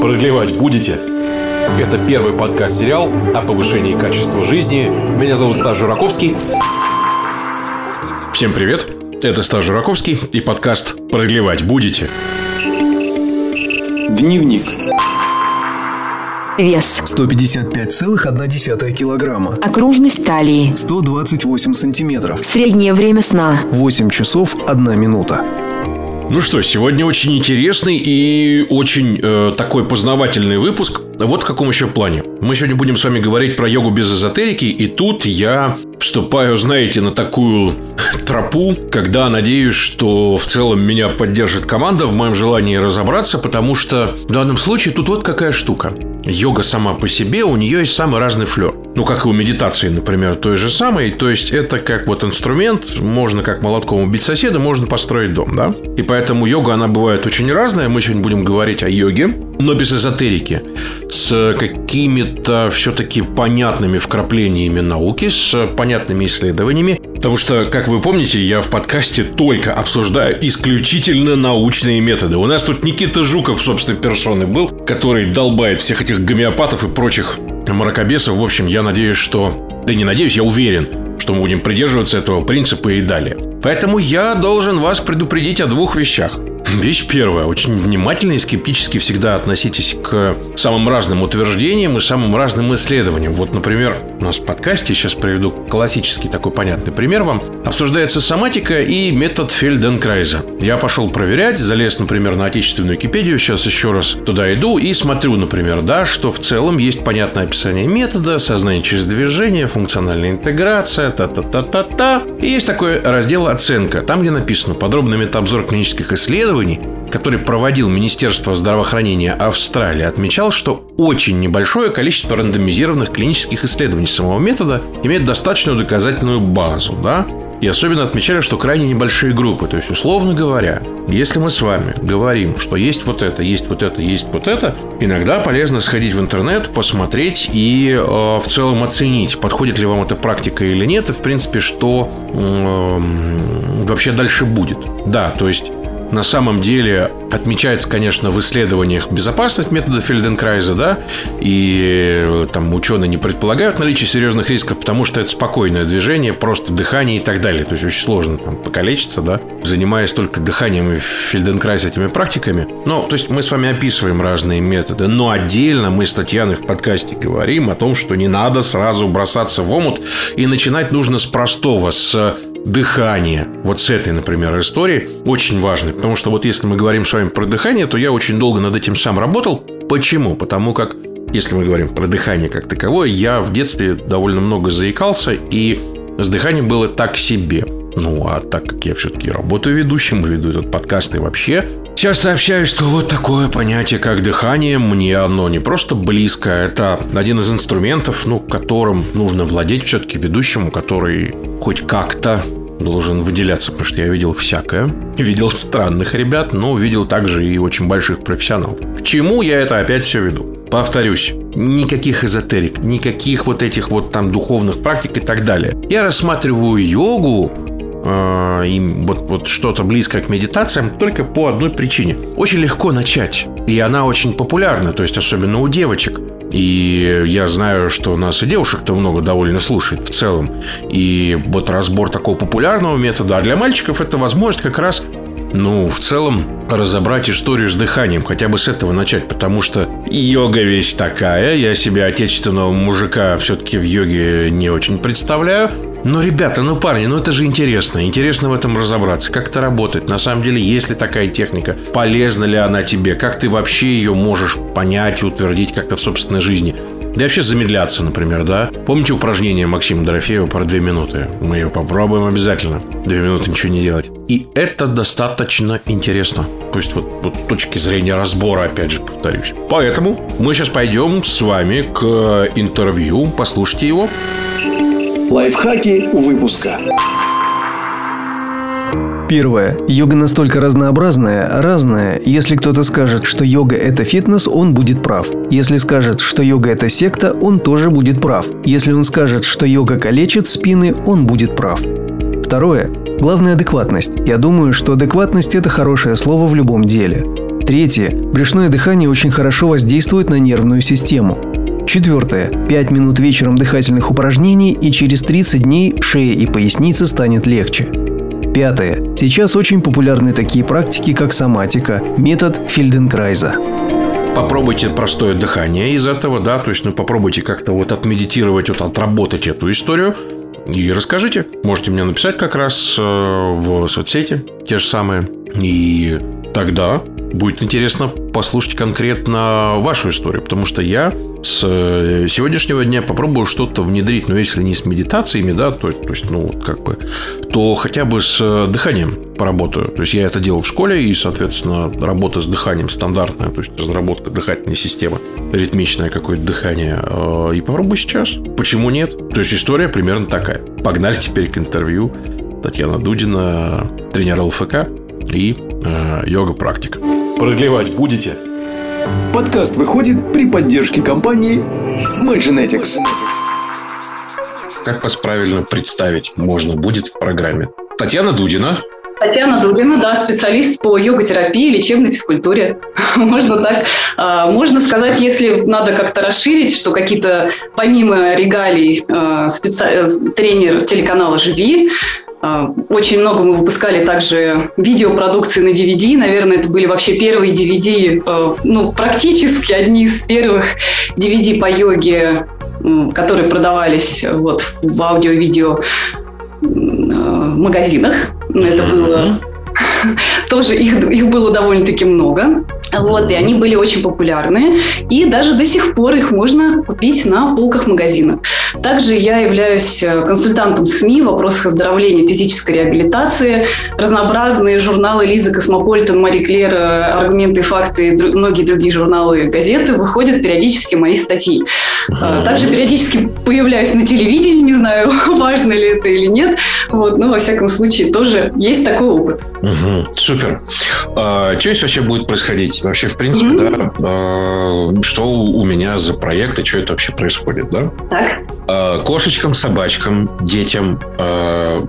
Продлевать будете? Это первый подкаст-сериал о повышении качества жизни. Меня зовут Стас Жураковский. Всем привет! Это Стас Жураковский и подкаст «Продлевать будете?» Дневник. Вес. 155,1 килограмма. Окружность талии. 128 сантиметров. Среднее время сна. 8 часов 1 минута. Ну что, сегодня очень интересный и очень э, такой познавательный выпуск. Вот в каком еще плане. Мы сегодня будем с вами говорить про йогу без эзотерики, и тут я вступаю, знаете, на такую тропу, когда надеюсь, что в целом меня поддержит команда в моем желании разобраться, потому что в данном случае тут вот какая штука. Йога сама по себе, у нее есть самый разный флер. Ну, как и у медитации, например, той же самой. То есть, это как вот инструмент, можно как молотком убить соседа, можно построить дом, да? И поэтому йога, она бывает очень разная. Мы сегодня будем говорить о йоге, но без эзотерики. С какими-то все-таки понятными вкраплениями науки, с понятными исследованиями. Потому что, как вы помните, я в подкасте только обсуждаю исключительно научные методы. У нас тут Никита Жуков, собственно, персоны был, который долбает всех этих гомеопатов и прочих мракобесов. В общем, я надеюсь, что... Да не надеюсь, я уверен, что мы будем придерживаться этого принципа и далее. Поэтому я должен вас предупредить о двух вещах. Вещь первая. Очень внимательно и скептически всегда относитесь к самым разным утверждениям и самым разным исследованиям. Вот, например, у нас в подкасте, сейчас приведу классический такой понятный пример вам, обсуждается соматика и метод Фельденкрайза. Я пошел проверять, залез, например, на отечественную Википедию, сейчас еще раз туда иду и смотрю, например, да, что в целом есть понятное описание метода, сознание через движение, функциональная интеграция, та-та-та-та-та. И есть такой раздел «Оценка», там, где написано подробный метаобзор клинических исследований, исследований, который проводил Министерство здравоохранения Австралии, отмечал, что очень небольшое количество рандомизированных клинических исследований самого метода имеет достаточную доказательную базу, да, и особенно отмечали, что крайне небольшие группы. То есть, условно говоря, если мы с вами говорим, что есть вот это, есть вот это, есть вот это, иногда полезно сходить в интернет, посмотреть и э, в целом оценить, подходит ли вам эта практика или нет, и, в принципе, что э, вообще дальше будет. Да, то есть на самом деле отмечается, конечно, в исследованиях безопасность метода Фельденкрайза, да, и э, там ученые не предполагают наличие серьезных рисков, потому что это спокойное движение, просто дыхание и так далее. То есть очень сложно там покалечиться, да, занимаясь только дыханием и Фельденкрайз этими практиками. Но, то есть мы с вами описываем разные методы, но отдельно мы с Татьяной в подкасте говорим о том, что не надо сразу бросаться в омут и начинать нужно с простого, с дыхание. Вот с этой, например, истории очень важной. Потому что вот если мы говорим с вами про дыхание, то я очень долго над этим сам работал. Почему? Потому как, если мы говорим про дыхание как таковое, я в детстве довольно много заикался, и с дыханием было так себе. Ну, а так как я все-таки работаю ведущим, веду этот подкаст и вообще часто общаюсь, что вот такое понятие, как дыхание, мне оно не просто близко, это один из инструментов, ну, которым нужно владеть все-таки ведущему, который хоть как-то должен выделяться, потому что я видел всякое. Видел странных ребят, но видел также и очень больших профессионалов. К чему я это опять все веду? Повторюсь, никаких эзотерик, никаких вот этих вот там духовных практик и так далее. Я рассматриваю йогу э, и вот, вот что-то близкое к медитациям только по одной причине. Очень легко начать. И она очень популярна, то есть особенно у девочек. И я знаю, что у нас и девушек-то много довольно слушает в целом. И вот разбор такого популярного метода, а для мальчиков это возможность как раз ну, в целом, разобрать историю с дыханием, хотя бы с этого начать, потому что йога вещь такая, я себе отечественного мужика все-таки в йоге не очень представляю, но, ребята, ну, парни, ну это же интересно. Интересно в этом разобраться. Как это работает? На самом деле, есть ли такая техника? Полезна ли она тебе? Как ты вообще ее можешь понять и утвердить как-то в собственной жизни? Да и вообще замедляться, например, да? Помните упражнение Максима Дорофеева про две минуты? Мы ее попробуем обязательно. Две минуты ничего не делать. И это достаточно интересно. То есть вот, вот с точки зрения разбора, опять же, повторюсь. Поэтому мы сейчас пойдем с вами к интервью. Послушайте его. Лайфхаки выпуска. Первое. Йога настолько разнообразная, разная. Если кто-то скажет, что йога – это фитнес, он будет прав. Если скажет, что йога – это секта, он тоже будет прав. Если он скажет, что йога калечит спины, он будет прав. Второе. Главная адекватность. Я думаю, что адекватность – это хорошее слово в любом деле. Третье. Брюшное дыхание очень хорошо воздействует на нервную систему. Четвертое. 5 минут вечером дыхательных упражнений и через 30 дней шея и поясница станет легче. Пятое. Сейчас очень популярны такие практики, как соматика, метод Фельденкрайза. Попробуйте простое дыхание из этого, да, то есть, ну, попробуйте как-то вот отмедитировать, вот отработать эту историю и расскажите. Можете мне написать как раз э, в соцсети, те же самые. И тогда будет интересно послушать конкретно вашу историю, потому что я с э, сегодняшнего дня попробую что-то внедрить, но если не с медитациями, да, то, то есть, ну, как бы, то хотя бы с э, дыханием поработаю. То есть, я это делал в школе, и, соответственно, работа с дыханием стандартная, то есть, разработка дыхательной системы, ритмичное какое-то дыхание. Э, и попробую сейчас. Почему нет? То есть, история примерно такая. Погнали теперь к интервью. Татьяна Дудина, тренер ЛФК и э, йога-практик. Продлевать будете? Подкаст выходит при поддержке компании Magenetics. Как вас правильно представить можно будет в программе? Татьяна Дудина. Татьяна Дудина, да, специалист по йога-терапии и лечебной физкультуре. Можно так. А, можно сказать, если надо как-то расширить, что какие-то, помимо регалий, а, специ... тренер телеканала «Живи», очень много мы выпускали также видеопродукции на DVD. Наверное, это были вообще первые DVD, а, ну, практически одни из первых DVD по йоге, которые продавались вот в аудио-видео а, магазинах. Это было тоже их, их было довольно-таки много. Вот, и они были очень популярны. И даже до сих пор их можно купить на полках магазинов. Также я являюсь э, консультантом СМИ в вопросах оздоровления физической реабилитации. Разнообразные журналы Лиза Cosmopolitan, Marie Claire, э, Аргументы и факты и многие другие журналы и газеты выходят периодически мои статьи. Э, также периодически появляюсь на телевидении, не знаю, важно ли это или нет. Вот, но во всяком случае тоже есть такой опыт. Угу, супер. А, что здесь вообще будет происходить? Вообще, в принципе, mm-hmm. да, а, что у меня за проект и что это вообще происходит, да? Так. А, кошечкам, собачкам, детям, а,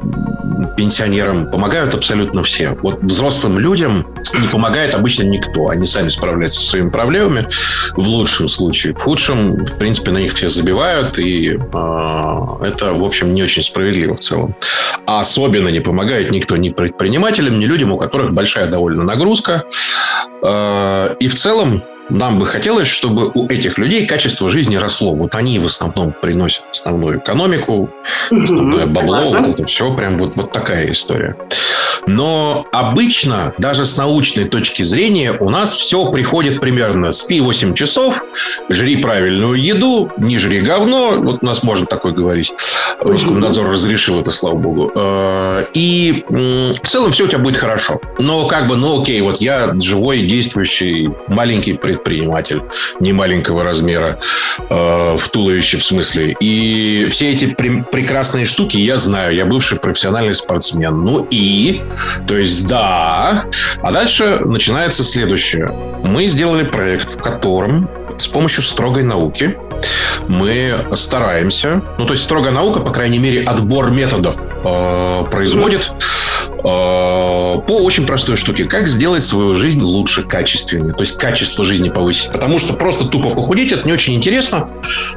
пенсионерам помогают абсолютно все. Вот взрослым людям не помогает обычно никто. Они сами справляются со своими проблемами в лучшем случае. В худшем, в принципе, на них все забивают, и а, это, в общем, не очень справедливо в целом. А особенно не помогает никто ни предпринимателям, ни людям, у которых большая довольно нагрузка. А, и в целом нам бы хотелось, чтобы у этих людей качество жизни росло. Вот они в основном приносят основную экономику, основное бабло, вот это все прям вот, вот такая история. Но обычно, даже с научной точки зрения, у нас все приходит примерно спи 8 часов, жри правильную еду, не жри говно. Вот у нас можно такое говорить. Роскомнадзор разрешил это, слава богу. Э, и в целом все у тебя будет хорошо. Но как бы, ну окей, вот я живой, действующий, маленький предприниматель, не маленького размера, э, в туловище в смысле. И все эти прекрасные штуки я знаю. Я бывший профессиональный спортсмен. Ну и то есть да. А дальше начинается следующее. Мы сделали проект, в котором с помощью строгой науки мы стараемся, ну то есть строгая наука, по крайней мере, отбор методов э, производит э, по очень простой штуке. Как сделать свою жизнь лучше, качественнее. То есть качество жизни повысить. Потому что просто тупо похудеть это не очень интересно.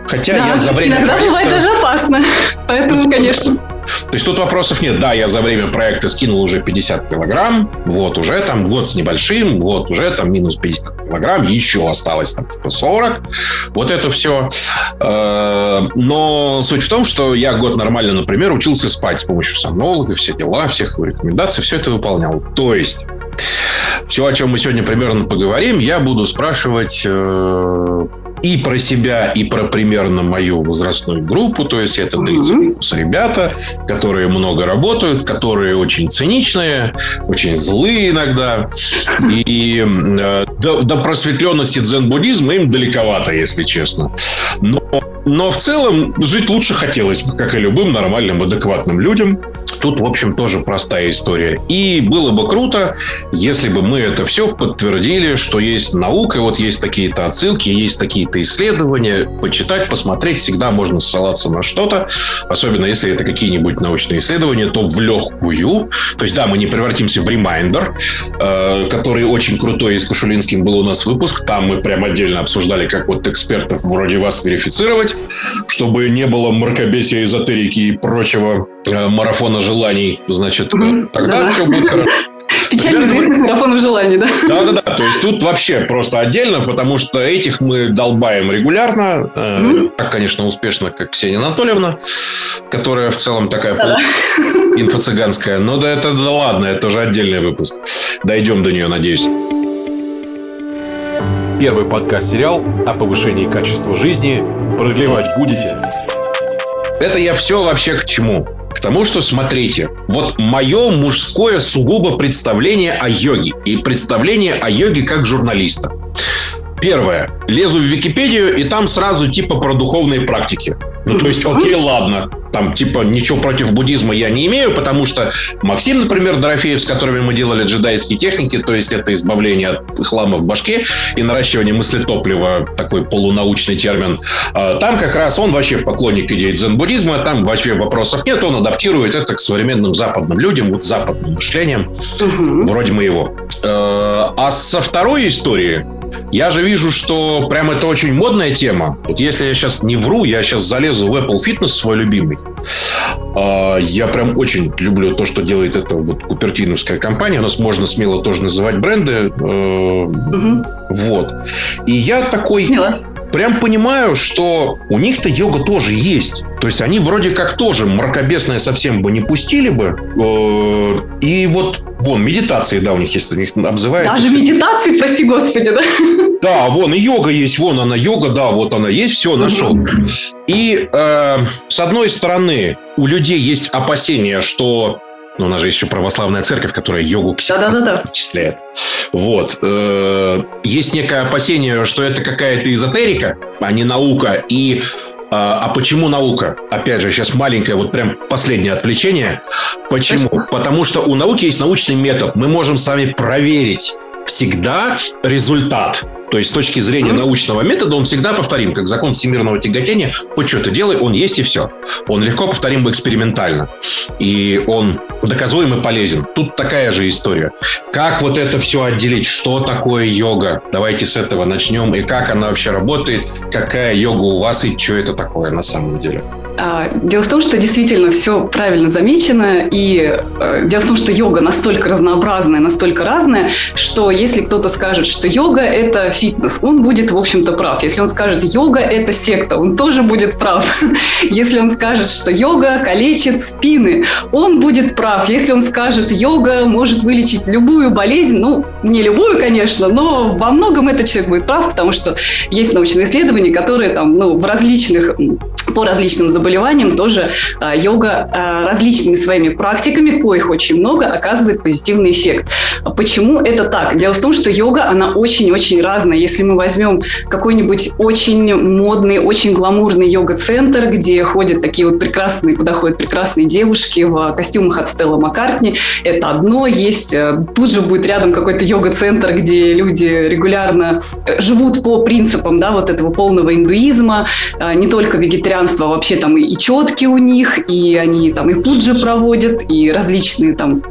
Хотя да, я за время иногда проекта... бывает даже опасно. Поэтому, ну, конечно. То есть тут вопросов нет. Да, я за время проекта скинул уже 50 килограмм, вот уже там год с небольшим, вот уже там минус 50 килограмм, еще осталось там типа 40. Вот это все. Э, но суть в том, что я год нормально, например, учился спать с помощью сомнолога, все дела, всех рекомендаций, все это выполнял. То есть все, о чем мы сегодня примерно поговорим, я буду спрашивать э, и про себя, и про примерно мою возрастную группу. То есть это 30 плюс ребята, которые много работают, которые очень циничные, очень злые иногда. И э, до, до просветленности дзен-буддизма им далековато, если честно. Но, но в целом жить лучше хотелось бы, как и любым нормальным, адекватным людям. Тут, в общем, тоже простая история. И было бы круто, если бы мы это все подтвердили, что есть наука, вот есть такие-то отсылки, есть такие-то исследования. Почитать, посмотреть, всегда можно ссылаться на что-то. Особенно если это какие-нибудь научные исследования, то в легкую. То есть, да, мы не превратимся в Reminder, э, который очень крутой, и с Кашулинским был у нас выпуск. Там мы прям отдельно обсуждали, как вот экспертов вроде вас верифицировать, чтобы не было мракобесия, эзотерики и прочего марафона желаний. Значит, мм тогда да. все будет хорошо. Печально известных марафонов желаний, да? Да-да-да. То есть тут вообще просто отдельно, потому что этих мы долбаем регулярно. Mm-hmm. Так, конечно, успешно, как Ксения Анатольевна, которая в целом такая да. инфо-цыганская. Но да это да ладно, это уже отдельный выпуск. Дойдем до нее, надеюсь. Первый подкаст-сериал о повышении качества жизни. Продлевать будете? Это я все вообще к чему? К тому, что, смотрите, вот мое мужское сугубо представление о йоге и представление о йоге как журналиста. Первое. Лезу в Википедию, и там сразу типа про духовные практики. Ну, то есть, окей, ладно. Там, типа, ничего против буддизма я не имею, потому что Максим, например, Дорофеев, с которыми мы делали джедайские техники, то есть это избавление от хлама в башке и наращивание мыслетоплива, такой полунаучный термин, а, там как раз он вообще поклонник идеи дзен-буддизма, там вообще вопросов нет, он адаптирует это к современным западным людям, вот западным мышлением, угу. вроде моего. Э, а со второй истории я же вижу, что прям это очень модная тема. Вот если я сейчас не вру, я сейчас залезу в Apple Fitness свой любимый. А, я прям очень люблю то, что делает эта вот купертиновская компания. У нас можно смело тоже называть бренды. Угу. Вот. И я такой... Смело прям понимаю, что у них-то йога тоже есть. То есть они вроде как тоже мракобесное совсем бы не пустили бы. Э, и вот Вон, медитации, да, у них есть, у них обзывается. Даже медитации, прости господи, да? Да, вон, и йога есть, вон она, йога, да, вот она есть, все, нашел. И э, с одной стороны, у людей есть опасения, что ну, у нас же есть еще православная церковь, которая йогу к да, причисляет. Вот. Э, есть некое опасение, что это какая-то эзотерика, а не наука. И а, а почему наука? Опять же, сейчас маленькое, вот прям последнее отвлечение. Почему? Потому что у науки есть научный метод. Мы можем с вами проверить всегда результат. То есть с точки зрения mm-hmm. научного метода он всегда повторим, как закон всемирного тяготения. Хоть что ты делай, он есть и все. Он легко повторим экспериментально. И он доказуем и полезен. Тут такая же история. Как вот это все отделить? Что такое йога? Давайте с этого начнем. И как она вообще работает? Какая йога у вас и что это такое на самом деле? А, дело в том, что действительно все правильно замечено, и э, дело в том, что йога настолько разнообразная, настолько разная, что если кто-то скажет, что йога – это фитнес, он будет, в общем-то, прав. Если он скажет, йога – это секта, он тоже будет прав. Если он скажет, что йога калечит спины, он будет прав. Если он скажет, йога может вылечить любую болезнь, ну, не любую, конечно, но во многом этот человек будет прав, потому что есть научные исследования, которые там, ну, в различных, по различным заболеваниям заболеваниям тоже а, йога а, различными своими практиками, коих очень много, оказывает позитивный эффект. Почему это так? Дело в том, что йога, она очень-очень разная. Если мы возьмем какой-нибудь очень модный, очень гламурный йога-центр, где ходят такие вот прекрасные, куда ходят прекрасные девушки в костюмах от Стелла Маккартни, это одно. Есть э, тут же будет рядом какой-то йога-центр, где люди регулярно живут по принципам да, вот этого полного индуизма, а, не только вегетарианства, а вообще там и четки у них, и они там и пуджи проводят, и различные там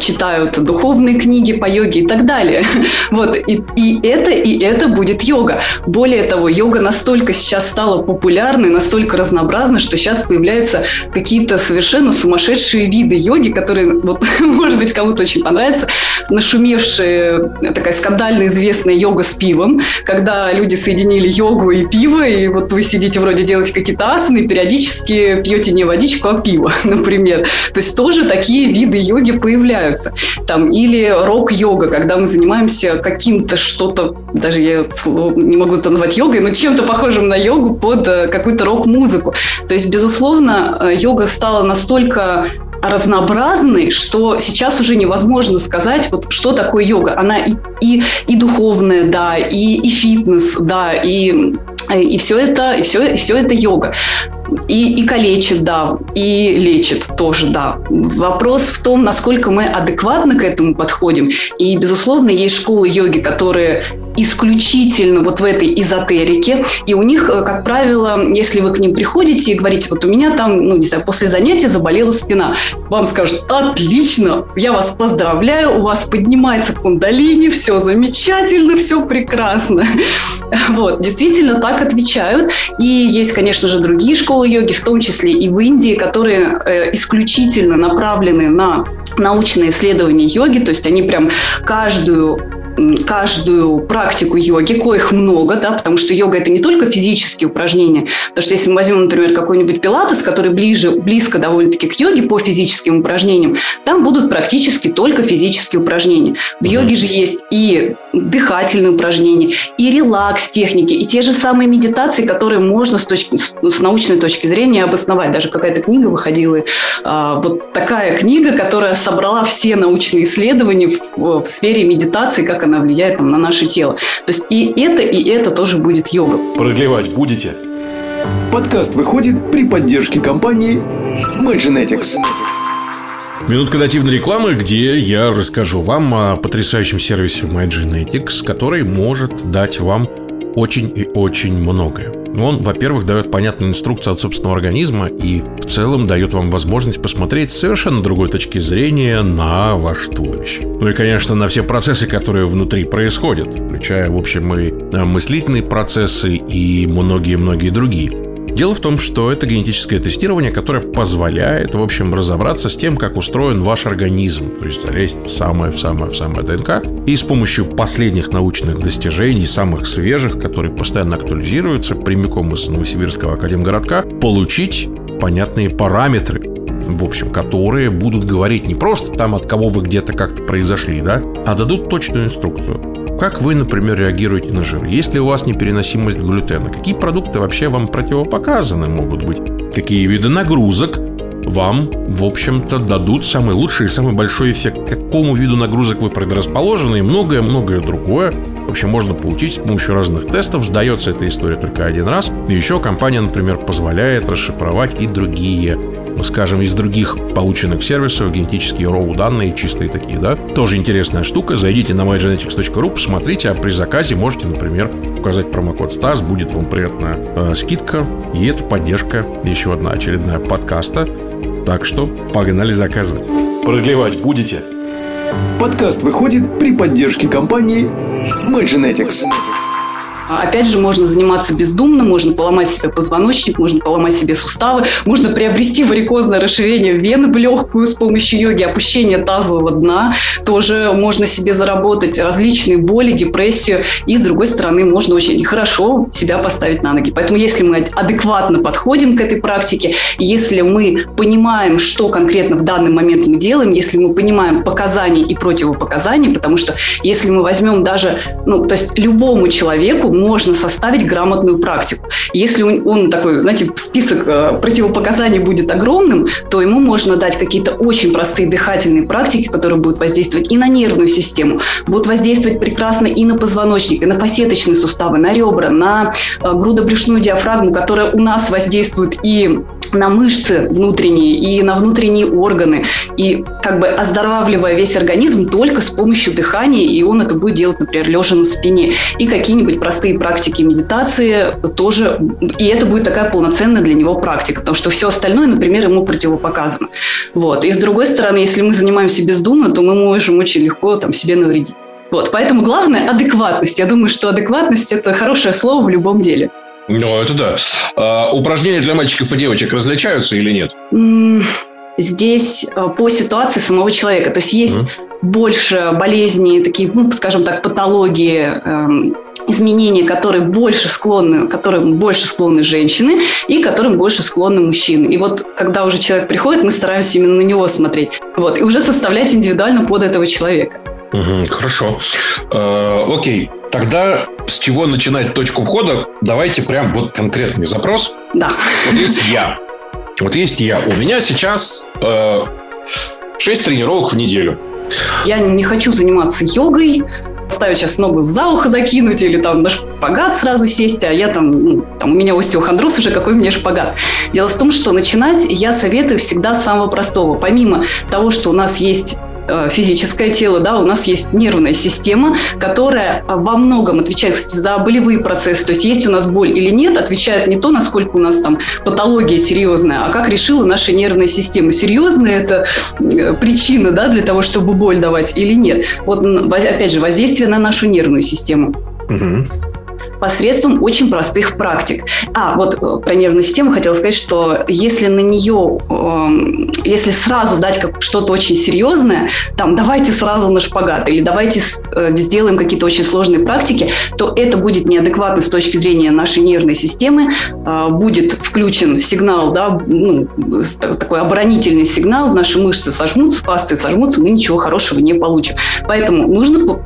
читают духовные книги по йоге и так далее. Вот, и, и это, и это будет йога. Более того, йога настолько сейчас стала популярной, настолько разнообразной, что сейчас появляются какие-то совершенно сумасшедшие виды йоги, которые, вот, может быть, кому-то очень понравится, нашумевшая такая скандально известная йога с пивом, когда люди соединили йогу и пиво, и вот вы сидите вроде делаете какие-то асаны, периодически пьете не водичку, а пиво, например. То есть тоже такие виды йоги появляются. Там, или рок-йога, когда мы занимаемся каким-то что-то, даже я не могу это назвать йогой, но чем-то похожим на йогу под э, какую-то рок-музыку. То есть, безусловно, э, йога стала настолько разнообразный, что сейчас уже невозможно сказать, вот что такое йога. Она и, и, и духовная, да, и, и фитнес, да, и и все это, и все, и все это йога. И, и калечит, да, и лечит тоже, да. Вопрос в том, насколько мы адекватно к этому подходим. И, безусловно, есть школы йоги, которые исключительно вот в этой эзотерике. И у них, э, как правило, если вы к ним приходите и говорите, вот у меня там, ну, не знаю, после занятия заболела спина, вам скажут, отлично, я вас поздравляю, у вас поднимается кундалини, все замечательно, все прекрасно. Вот, действительно так отвечают. И есть, конечно же, другие школы йоги, в том числе и в Индии, которые э, исключительно направлены на научные исследования йоги, то есть они прям каждую каждую практику йоги, коих много, да, потому что йога – это не только физические упражнения. Потому что если мы возьмем, например, какой-нибудь пилатес, который ближе, близко довольно-таки к йоге по физическим упражнениям, там будут практически только физические упражнения. В йоге же есть и дыхательные упражнения, и релакс-техники, и те же самые медитации, которые можно с, точки, с научной точки зрения обосновать. Даже какая-то книга выходила, а, вот такая книга, которая собрала все научные исследования в, в сфере медитации, как она влияет там, на наше тело. То есть и это, и это тоже будет йога. Продлевать будете? Подкаст выходит при поддержке компании Magenetics. Минутка нативной рекламы, где я расскажу вам о потрясающем сервисе MyGenetics, который может дать вам очень и очень многое. Он, во-первых, дает понятную инструкцию от собственного организма и в целом дает вам возможность посмотреть с совершенно другой точки зрения на ваш туловище. Ну и, конечно, на все процессы, которые внутри происходят, включая, в общем, и э, мыслительные процессы и многие-многие другие. Дело в том, что это генетическое тестирование, которое позволяет, в общем, разобраться с тем, как устроен ваш организм, то есть залезть в самое, в самое, в самое ДНК, и с помощью последних научных достижений, самых свежих, которые постоянно актуализируются, прямиком из Новосибирского академгородка, получить понятные параметры, в общем, которые будут говорить не просто там, от кого вы где-то как-то произошли, да, а дадут точную инструкцию. Как вы, например, реагируете на жир? Есть ли у вас непереносимость глютена? Какие продукты вообще вам противопоказаны могут быть? Какие виды нагрузок вам, в общем-то, дадут самый лучший и самый большой эффект. Какому виду нагрузок вы предрасположены и многое-многое другое. В общем, можно получить с помощью разных тестов. Сдается эта история только один раз. И еще компания, например, позволяет расшифровать и другие скажем, из других полученных сервисов, генетические роу данные, чистые такие, да. Тоже интересная штука. Зайдите на mygenetics.ru, посмотрите, а при заказе можете, например, указать промокод STAS, будет вам приятная э, скидка. И это поддержка, еще одна очередная подкаста. Так что погнали заказывать. Продлевать будете? Подкаст выходит при поддержке компании MyGenetics. А опять же, можно заниматься бездумно, можно поломать себе позвоночник, можно поломать себе суставы, можно приобрести варикозное расширение вены в легкую с помощью йоги, опущение тазового дна, тоже можно себе заработать различные боли, депрессию, и с другой стороны, можно очень хорошо себя поставить на ноги. Поэтому если мы адекватно подходим к этой практике, если мы понимаем, что конкретно в данный момент мы делаем, если мы понимаем показания и противопоказания, потому что если мы возьмем даже, ну, то есть любому человеку можно составить грамотную практику. Если он такой, знаете, список э, противопоказаний будет огромным, то ему можно дать какие-то очень простые дыхательные практики, которые будут воздействовать и на нервную систему, будут воздействовать прекрасно и на позвоночник, и на фасеточные суставы, на ребра, на э, грудобрюшную диафрагму, которая у нас воздействует и на мышцы внутренние и на внутренние органы, и как бы оздоравливая весь организм только с помощью дыхания, и он это будет делать, например, лежа на спине. И какие-нибудь простые практики медитации тоже, и это будет такая полноценная для него практика, потому что все остальное, например, ему противопоказано. Вот. И с другой стороны, если мы занимаемся бездумно, то мы можем очень легко там себе навредить. Вот, поэтому главное – адекватность. Я думаю, что адекватность – это хорошее слово в любом деле. Ну, это да. А, упражнения для мальчиков и девочек различаются или нет? Здесь а, по ситуации самого человека. То есть есть mm. больше болезней, такие, ну, скажем так, патологии, эм, изменения, которые больше склонны, которым больше склонны женщины и которым больше склонны мужчины. И вот когда уже человек приходит, мы стараемся именно на него смотреть. Вот, и уже составлять индивидуально под этого человека. Угу, хорошо. Э, окей. Тогда с чего начинать точку входа? Давайте прям вот конкретный запрос. Да. Вот есть я. Вот есть я. У меня сейчас э, 6 тренировок в неделю. Я не хочу заниматься йогой. Заставить сейчас ногу за ухо закинуть или там на шпагат сразу сесть, а я там, ну, там у меня остеохондроз уже, какой мне шпагат. Дело в том, что начинать я советую всегда с самого простого. Помимо того, что у нас есть физическое тело, да, у нас есть нервная система, которая во многом отвечает, кстати, за болевые процессы. То есть есть у нас боль или нет, отвечает не то, насколько у нас там патология серьезная, а как решила наша нервная система. Серьезная это э, причина, да, для того, чтобы боль давать или нет. Вот, опять же, воздействие на нашу нервную систему. Угу посредством очень простых практик. А, вот э, про нервную систему хотела сказать, что если на нее, эм, если сразу дать как что-то очень серьезное, там, давайте сразу на шпагат или давайте э, сделаем какие-то очень сложные практики, то это будет неадекватно с точки зрения нашей нервной системы, э, будет включен сигнал, да, ну, такой оборонительный сигнал, наши мышцы сожмутся, фасции сожмутся, мы ничего хорошего не получим. Поэтому нужно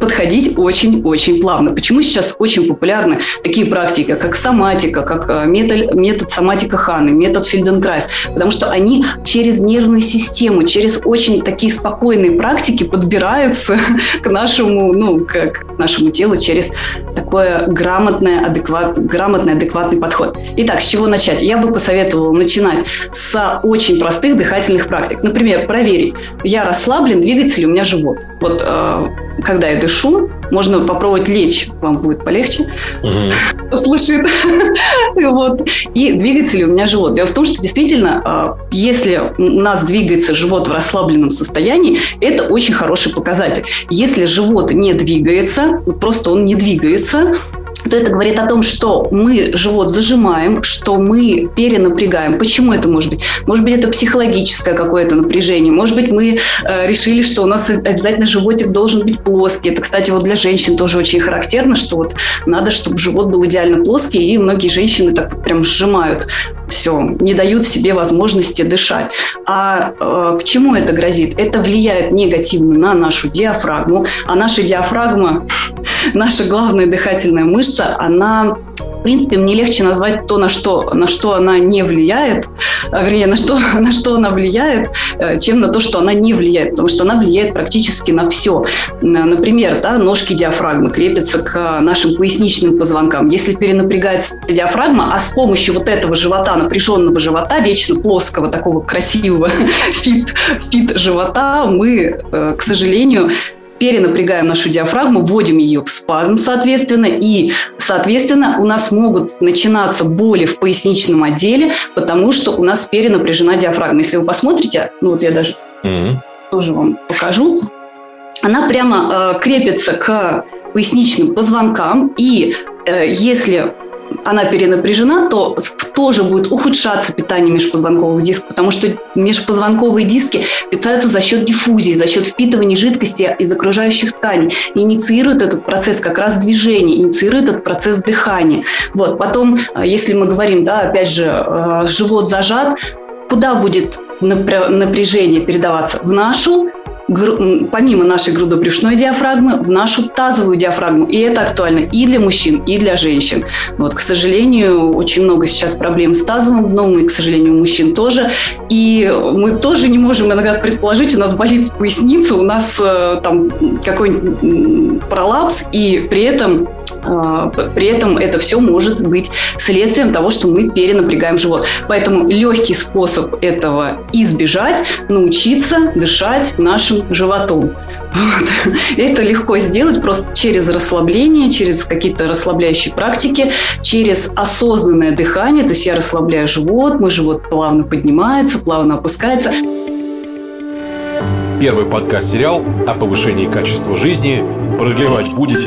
подходить очень-очень плавно. Почему сейчас очень популярны такие практики, как соматика, как э, метод, метод соматика Ханы, метод Фельденкрайс, потому что они через нервную систему, через очень такие спокойные практики подбираются к нашему, ну, к, к нашему телу через такое грамотное, адекват, грамотный, адекватный подход. Итак, с чего начать? Я бы посоветовала начинать с очень простых дыхательных практик. Например, проверить, я расслаблен, двигается ли у меня живот. Вот э, когда я дышу, можно попробовать лечь, вам будет полегче. Угу. Слышит. вот. И двигается ли у меня живот. Дело в том, что действительно, а, если у нас двигается живот в расслабленном состоянии, это очень хороший показатель. Если живот не двигается, просто он не двигается, то это говорит о том, что мы живот зажимаем, что мы перенапрягаем. Почему это может быть? Может быть, это психологическое какое-то напряжение. Может быть, мы э, решили, что у нас обязательно животик должен быть плоский. Это, кстати, вот для женщин тоже очень характерно, что вот надо, чтобы живот был идеально плоский, и многие женщины так вот прям сжимают все, не дают себе возможности дышать. А э, к чему это грозит? Это влияет негативно на нашу диафрагму, а наша диафрагма, наша главная дыхательная мышца, она в принципе, мне легче назвать то, на что, на что она не влияет, а, вернее, на что, на что она влияет, э, чем на то, что она не влияет, потому что она влияет практически на все. Например, да, ножки диафрагмы крепятся к нашим поясничным позвонкам. Если перенапрягается диафрагма, а с помощью вот этого живота, напряженного живота, вечно плоского, такого красивого fit, fit живота, мы, э, к сожалению, перенапрягаем нашу диафрагму, вводим ее в спазм, соответственно, и, соответственно, у нас могут начинаться боли в поясничном отделе, потому что у нас перенапряжена диафрагма. Если вы посмотрите, ну вот я даже mm-hmm. тоже вам покажу, она прямо э, крепится к поясничным позвонкам, и э, если она перенапряжена, то тоже будет ухудшаться питание межпозвонковых дисков, потому что межпозвонковые диски питаются за счет диффузии, за счет впитывания жидкости из окружающих тканей. И инициирует этот процесс как раз движения, инициирует этот процесс дыхания. Вот. Потом, э, если мы говорим, да, опять же, э, живот зажат, куда будет напряжение передаваться? В нашу помимо нашей грудобрюшной диафрагмы, в нашу тазовую диафрагму. И это актуально и для мужчин, и для женщин. Вот, к сожалению, очень много сейчас проблем с тазовым дном, и, к сожалению, у мужчин тоже. И мы тоже не можем иногда предположить, у нас болит поясница, у нас э, там какой-нибудь пролапс, и при этом при этом это все может быть следствием того, что мы перенапрягаем живот. Поэтому легкий способ этого избежать – научиться дышать нашим животом. Вот. Это легко сделать просто через расслабление, через какие-то расслабляющие практики, через осознанное дыхание. То есть я расслабляю живот, мой живот плавно поднимается, плавно опускается. Первый подкаст-сериал о повышении качества жизни. Продлевать будете?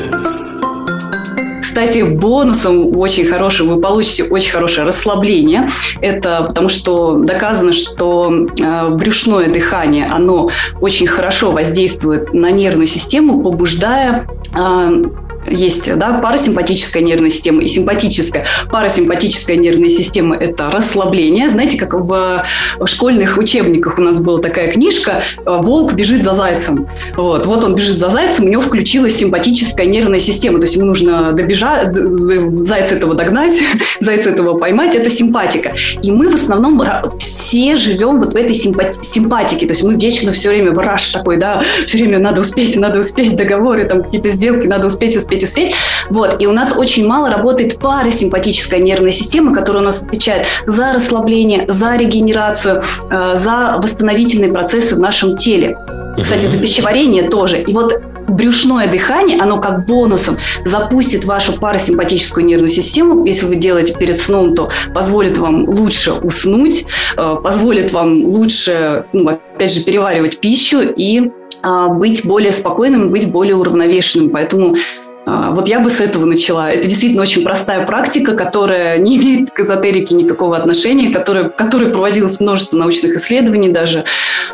Кстати, бонусом очень хорошим вы получите очень хорошее расслабление. Это потому что доказано, что э, брюшное дыхание, оно очень хорошо воздействует на нервную систему, побуждая э, есть да, парасимпатическая нервная система и симпатическая. Парасимпатическая нервная система – это расслабление. Знаете, как в, школьных учебниках у нас была такая книжка «Волк бежит за зайцем». Вот, вот он бежит за зайцем, у него включилась симпатическая нервная система. То есть ему нужно добежать, зайца этого догнать, зайца этого поймать. Это симпатика. И мы в основном все живем вот в этой симпати- симпатике. То есть мы вечно все время в раш такой, да, все время надо успеть, надо успеть, договоры, там какие-то сделки, надо успеть, успеть успеть, успеть. Вот. И у нас очень мало работает парасимпатическая нервная система, которая у нас отвечает за расслабление, за регенерацию, э, за восстановительные процессы в нашем теле. Кстати, за пищеварение тоже. И вот брюшное дыхание, оно как бонусом запустит вашу парасимпатическую нервную систему. Если вы делаете перед сном, то позволит вам лучше уснуть, э, позволит вам лучше, ну, опять же, переваривать пищу и а, быть более спокойным, быть более уравновешенным. Поэтому вот я бы с этого начала. Это действительно очень простая практика, которая не имеет к эзотерике никакого отношения, которая, которой проводилось множество научных исследований даже.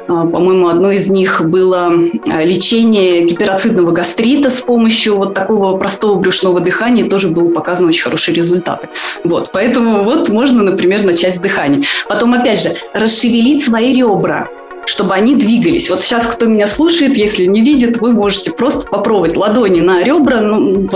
А, по-моему, одно из них было а, лечение гипероцидного гастрита с помощью вот такого простого брюшного дыхания. Тоже было показано очень хорошие результаты. Вот, поэтому вот можно, например, начать с дыхания. Потом, опять же, расшевелить свои ребра чтобы они двигались. Вот сейчас, кто меня слушает, если не видит, вы можете просто попробовать ладони на ребра ну,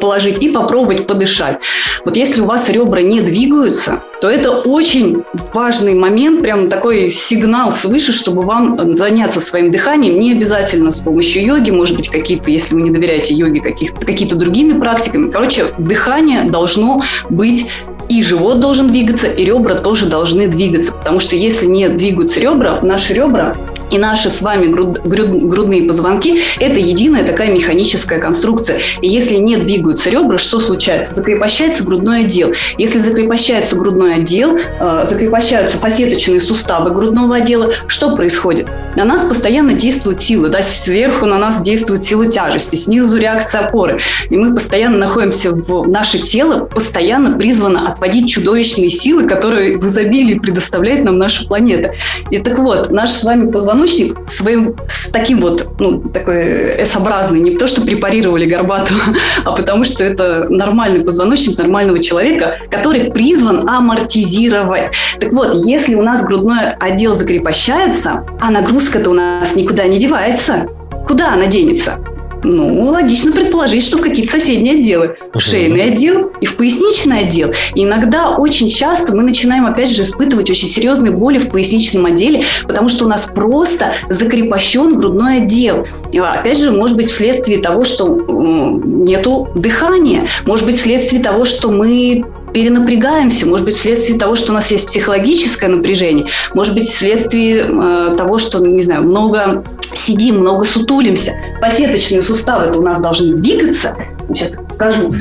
положить и попробовать подышать. Вот если у вас ребра не двигаются, то это очень важный момент, прям такой сигнал свыше, чтобы вам заняться своим дыханием. Не обязательно с помощью йоги, может быть, какие-то, если вы не доверяете йоге, какие-то другими практиками. Короче, дыхание должно быть и живот должен двигаться, и ребра тоже должны двигаться. Потому что если не двигаются ребра, наши ребра и наши с вами груд, груд, грудные позвонки – это единая такая механическая конструкция. И если не двигаются ребра, что случается? Закрепощается грудной отдел. Если закрепощается грудной отдел, э, закрепощаются фасеточные суставы грудного отдела, что происходит? На нас постоянно действуют силы. Да? Сверху на нас действует сила тяжести, снизу реакция опоры. И мы постоянно находимся в... Наше тело постоянно призвано отводить чудовищные силы, которые в изобилии предоставляет нам наша планета. И так вот, наш с вами позвонок позвоночник своим с таким вот, ну, такой S-образный, не то, что препарировали Горбатова, а потому что это нормальный позвоночник нормального человека, который призван амортизировать. Так вот, если у нас грудной отдел закрепощается, а нагрузка-то у нас никуда не девается, куда она денется? Ну, логично предположить, что в какие-то соседние отделы. В шейный отдел и в поясничный отдел. И иногда, очень часто мы начинаем, опять же, испытывать очень серьезные боли в поясничном отделе, потому что у нас просто закрепощен грудной отдел. И, опять же, может быть, вследствие того, что нету дыхания, может быть, вследствие того, что мы перенапрягаемся, может быть, вследствие того, что у нас есть психологическое напряжение, может быть, вследствие э, того, что, не знаю, много сидим, много сутулимся. Фасеточные суставы у нас должны двигаться. Сейчас покажу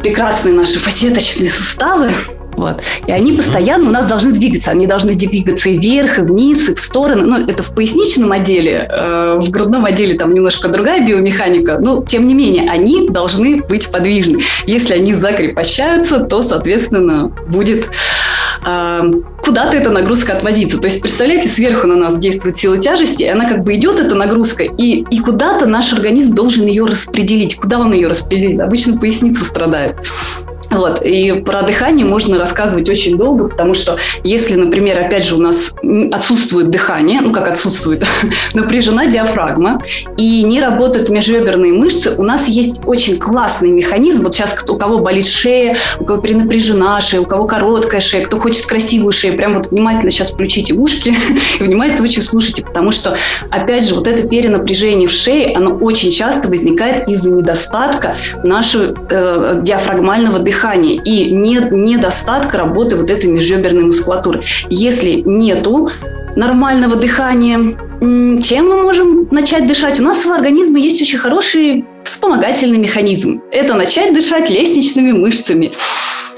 прекрасные наши фасеточные суставы. Вот. И они постоянно у нас должны двигаться. Они должны двигаться и вверх, и вниз, и в стороны. Ну, это в поясничном отделе. Э, в грудном отделе там немножко другая биомеханика. Но, тем не менее, они должны быть подвижны. Если они закрепощаются, то, соответственно, будет куда-то эта нагрузка отводиться. То есть, представляете, сверху на нас действует сила тяжести, и она как бы идет, эта нагрузка, и, и куда-то наш организм должен ее распределить. Куда он ее распределит? Обычно поясница страдает. Вот. И про дыхание можно рассказывать очень долго, потому что если, например, опять же, у нас отсутствует дыхание, ну как отсутствует, напряжена диафрагма и не работают межреберные мышцы, у нас есть очень классный механизм. Вот сейчас у кого болит шея, у кого перенапряжена шея, у кого короткая шея, кто хочет красивую шею, прям вот внимательно сейчас включите ушки и внимательно очень слушайте, потому что, опять же, вот это перенапряжение в шее, оно очень часто возникает из-за недостатка нашего э, диафрагмального дыхания дыхания и нет недостатка работы вот этой межреберной мускулатуры. Если нету нормального дыхания, чем мы можем начать дышать? У нас в организме есть очень хороший вспомогательный механизм. Это начать дышать лестничными мышцами.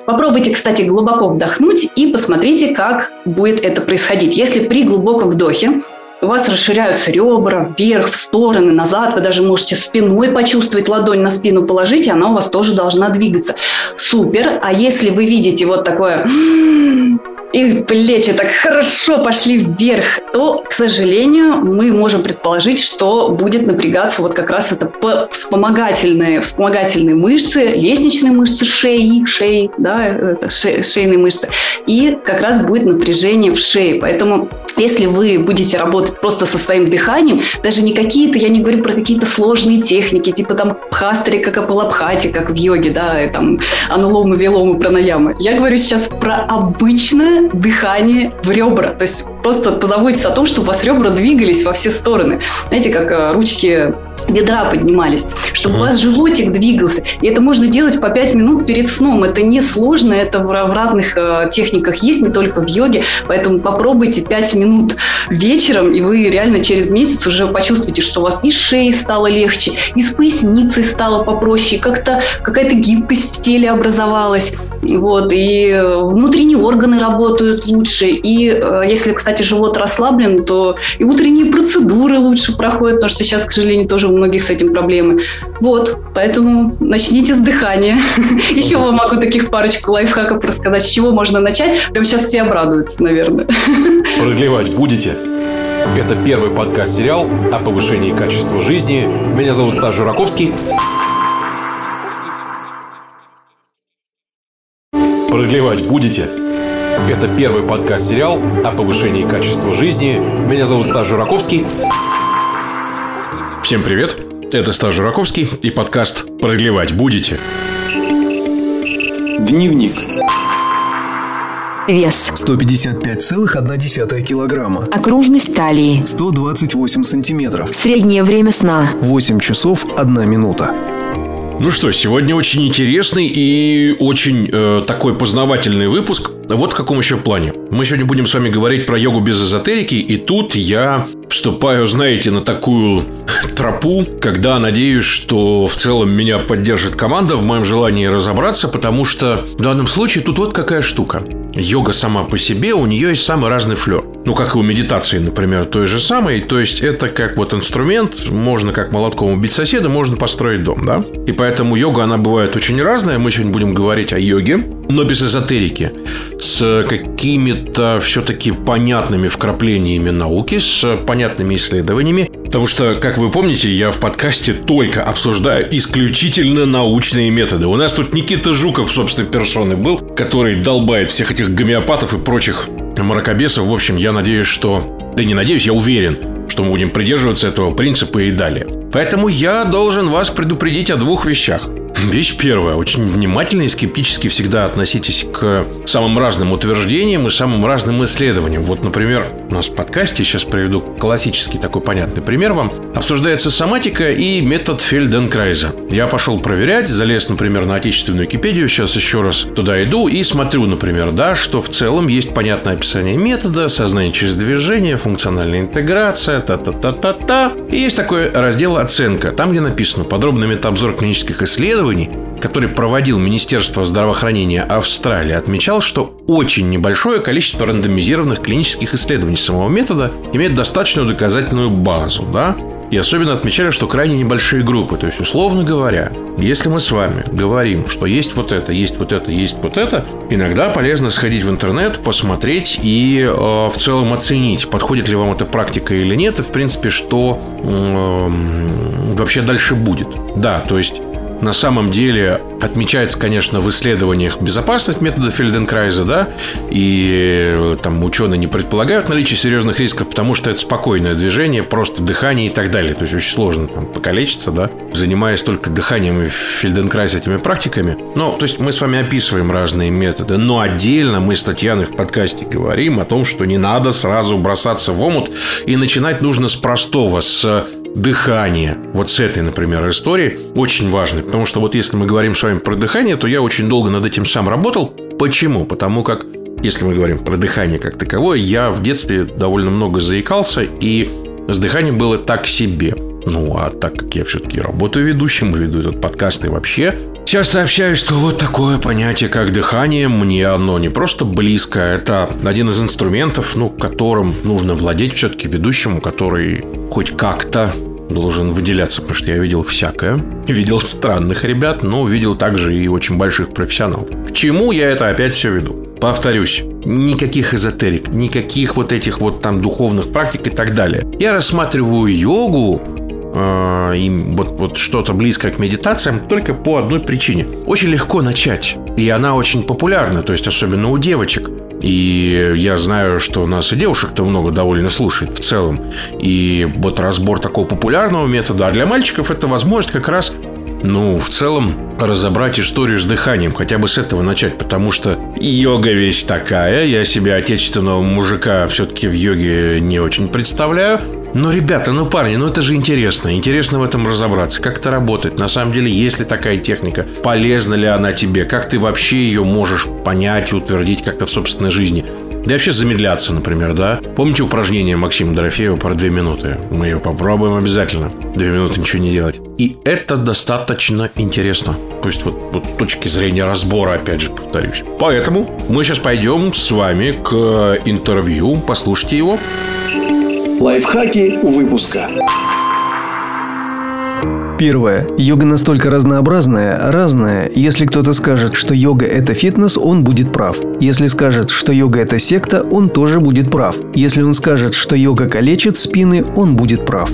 Попробуйте, кстати, глубоко вдохнуть и посмотрите, как будет это происходить. Если при глубоком вдохе у вас расширяются ребра вверх, в стороны, назад. Вы даже можете спиной почувствовать, ладонь на спину положить, и она у вас тоже должна двигаться. Супер. А если вы видите вот такое и плечи так хорошо пошли вверх, то, к сожалению, мы можем предположить, что будет напрягаться вот как раз это вспомогательные, вспомогательные мышцы, лестничные мышцы шеи, шеи, да, это ше, шейные мышцы, и как раз будет напряжение в шее. Поэтому если вы будете работать просто со своим дыханием, даже не какие-то, я не говорю про какие-то сложные техники, типа там пхастри, как апалабхати, как в йоге, да, и там ануломы, виломы, пранаямы. Я говорю сейчас про обычное дыхание в ребра. То есть просто позаботьтесь о том, чтобы у вас ребра двигались во все стороны. Знаете, как э, ручки бедра поднимались, чтобы mm. у вас животик двигался. И это можно делать по 5 минут перед сном. Это не сложно, это в, разных э, техниках есть, не только в йоге. Поэтому попробуйте 5 минут вечером, и вы реально через месяц уже почувствуете, что у вас и шеи стало легче, и с поясницей стало попроще, как-то какая-то гибкость в теле образовалась. Вот, и внутренние органы работают лучше. И э, если, кстати, живот расслаблен, то и утренние процедуры лучше проходят, потому что сейчас, к сожалению, тоже многих с этим проблемы. Вот, поэтому начните с дыхания. Еще вам могу таких парочку лайфхаков рассказать, с чего можно начать. Прям сейчас все обрадуются, наверное. Продлевать будете? Это первый подкаст-сериал о повышении качества жизни. Меня зовут Стас Жураковский. Продлевать будете? Это первый подкаст-сериал о повышении качества жизни. Меня зовут Стас Жураковский. Всем привет! Это Стас Жураковский и подкаст «Продлевать будете». Дневник. Вес. 155,1 килограмма. Окружность талии. 128 сантиметров. Среднее время сна. 8 часов 1 минута. Ну что, сегодня очень интересный и очень э, такой познавательный выпуск. Вот в каком еще плане. Мы сегодня будем с вами говорить про йогу без эзотерики, и тут я вступаю, знаете, на такую тропу, когда надеюсь, что в целом меня поддержит команда в моем желании разобраться, потому что в данном случае тут вот какая штука. Йога сама по себе, у нее есть самый разный флер. Ну, как и у медитации, например, той же самой. То есть, это как вот инструмент, можно как молотком убить соседа, можно построить дом, да? И поэтому йога, она бывает очень разная. Мы сегодня будем говорить о йоге, но без эзотерики. С какими-то все-таки понятными вкраплениями науки, с понятными исследованиями. Потому что, как вы помните, я в подкасте только обсуждаю исключительно научные методы. У нас тут Никита Жуков, собственно, персоны был, который долбает всех этих гомеопатов и прочих мракобесов. В общем, я надеюсь, что... Да не надеюсь, я уверен, что мы будем придерживаться этого принципа и далее. Поэтому я должен вас предупредить о двух вещах. Вещь первая. Очень внимательно и скептически всегда относитесь к самым разным утверждениям и самым разным исследованиям. Вот, например, у нас в подкасте, сейчас приведу классический такой понятный пример вам, обсуждается соматика и метод Фельденкрайза. Я пошел проверять, залез, например, на отечественную Википедию, сейчас еще раз туда иду и смотрю, например, да, что в целом есть понятное описание метода, сознание через движение, функциональная интеграция, та-та-та-та-та. И есть такой раздел «Оценка», там, где написано подробный метаобзор клинических исследований, исследований, который проводил Министерство здравоохранения Австралии, отмечал, что очень небольшое количество рандомизированных клинических исследований самого метода имеет достаточную доказательную базу, да, и особенно отмечали, что крайне небольшие группы. То есть, условно говоря, если мы с вами говорим, что есть вот это, есть вот это, есть вот это, иногда полезно сходить в интернет, посмотреть и э, в целом оценить, подходит ли вам эта практика или нет, и, в принципе, что э, вообще дальше будет. Да, то есть на самом деле отмечается, конечно, в исследованиях безопасность метода Фельденкрайза, да, и э, там ученые не предполагают наличие серьезных рисков, потому что это спокойное движение, просто дыхание и так далее. То есть очень сложно там покалечиться, да, занимаясь только дыханием и Фельденкрайз этими практиками. Но, то есть мы с вами описываем разные методы, но отдельно мы с Татьяной в подкасте говорим о том, что не надо сразу бросаться в омут и начинать нужно с простого, с дыхание. Вот с этой, например, истории очень важной. Потому что вот если мы говорим с вами про дыхание, то я очень долго над этим сам работал. Почему? Потому как если мы говорим про дыхание как таковое, я в детстве довольно много заикался, и с дыханием было так себе. Ну, а так как я все-таки работаю ведущим, веду этот подкаст и вообще Сейчас сообщаю, что вот такое понятие, как дыхание, мне оно не просто близко, это один из инструментов, ну, которым нужно владеть все-таки ведущему, который хоть как-то должен выделяться, потому что я видел всякое. Видел странных ребят, но видел также и очень больших профессионалов. К чему я это опять все веду? Повторюсь, никаких эзотерик, никаких вот этих вот там духовных практик и так далее. Я рассматриваю йогу э, и вот, вот что-то близкое к медитациям только по одной причине. Очень легко начать. И она очень популярна, то есть особенно у девочек. И я знаю, что у нас и девушек-то много довольно слушает в целом. И вот разбор такого популярного метода, а для мальчиков это возможность как раз ну, в целом, разобрать историю с дыханием, хотя бы с этого начать, потому что йога весь такая, я себе отечественного мужика все-таки в йоге не очень представляю, но, ребята, ну, парни, ну это же интересно. Интересно в этом разобраться. Как это работает? На самом деле, есть ли такая техника? Полезна ли она тебе? Как ты вообще ее можешь понять и утвердить как-то в собственной жизни? Да и вообще замедляться, например, да? Помните упражнение Максима Дорофеева про две минуты? Мы ее попробуем обязательно. Две минуты ничего не делать. И это достаточно интересно. То есть вот, вот с точки зрения разбора, опять же, повторюсь. Поэтому мы сейчас пойдем с вами к интервью. Послушайте его. Лайфхаки выпуска. Первое. Йога настолько разнообразная, разная. Если кто-то скажет, что йога – это фитнес, он будет прав. Если скажет, что йога – это секта, он тоже будет прав. Если он скажет, что йога калечит спины, он будет прав.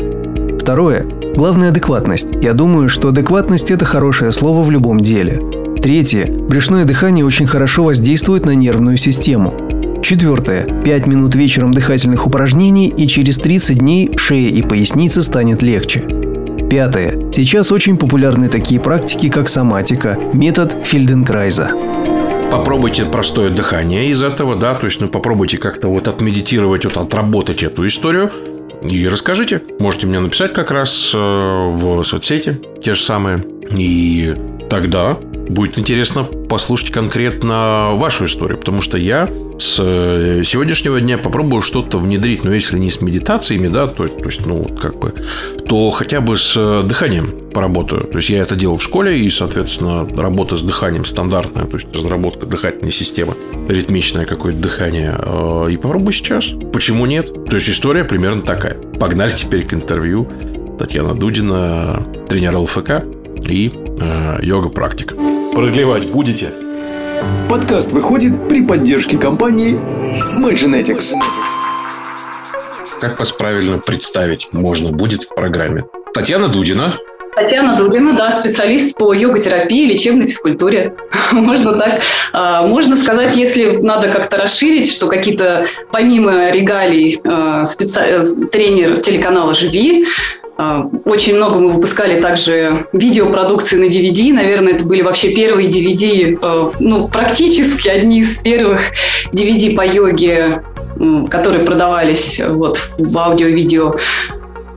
Второе. Главная адекватность. Я думаю, что адекватность – это хорошее слово в любом деле. Третье. Брюшное дыхание очень хорошо воздействует на нервную систему. Четвертое. 5 минут вечером дыхательных упражнений, и через 30 дней шея и поясница станет легче. Пятое. Сейчас очень популярны такие практики, как соматика, метод Фельденкрайза. Попробуйте простое дыхание из этого, да, то есть, ну, попробуйте как-то вот отмедитировать, вот отработать эту историю и расскажите. Можете мне написать как раз э, в соцсети, те же самые. И тогда будет интересно послушать конкретно вашу историю, потому что я с э, сегодняшнего дня попробую что-то внедрить, но если не с медитациями, да, то, то есть, ну, как бы, то хотя бы с э, дыханием поработаю. То есть, я это делал в школе, и, соответственно, работа с дыханием стандартная, то есть, разработка дыхательной системы, ритмичное какое-то дыхание. Э, и попробую сейчас. Почему нет? То есть, история примерно такая. Погнали теперь к интервью. Татьяна Дудина, тренер ЛФК и э, йога-практик. Продлевать будете? Подкаст выходит при поддержке компании Magenetics. Как вас правильно представить можно будет в программе? Татьяна Дудина. Татьяна Дудина, да, специалист по йога-терапии, лечебной физкультуре. Можно так. А, можно сказать, если надо как-то расширить, что какие-то, помимо регалий, а, специ... тренер телеканала «Живи», очень много мы выпускали также видеопродукции на DVD. Наверное, это были вообще первые DVD, а, ну, практически одни из первых DVD по йоге, которые продавались вот в аудио-видео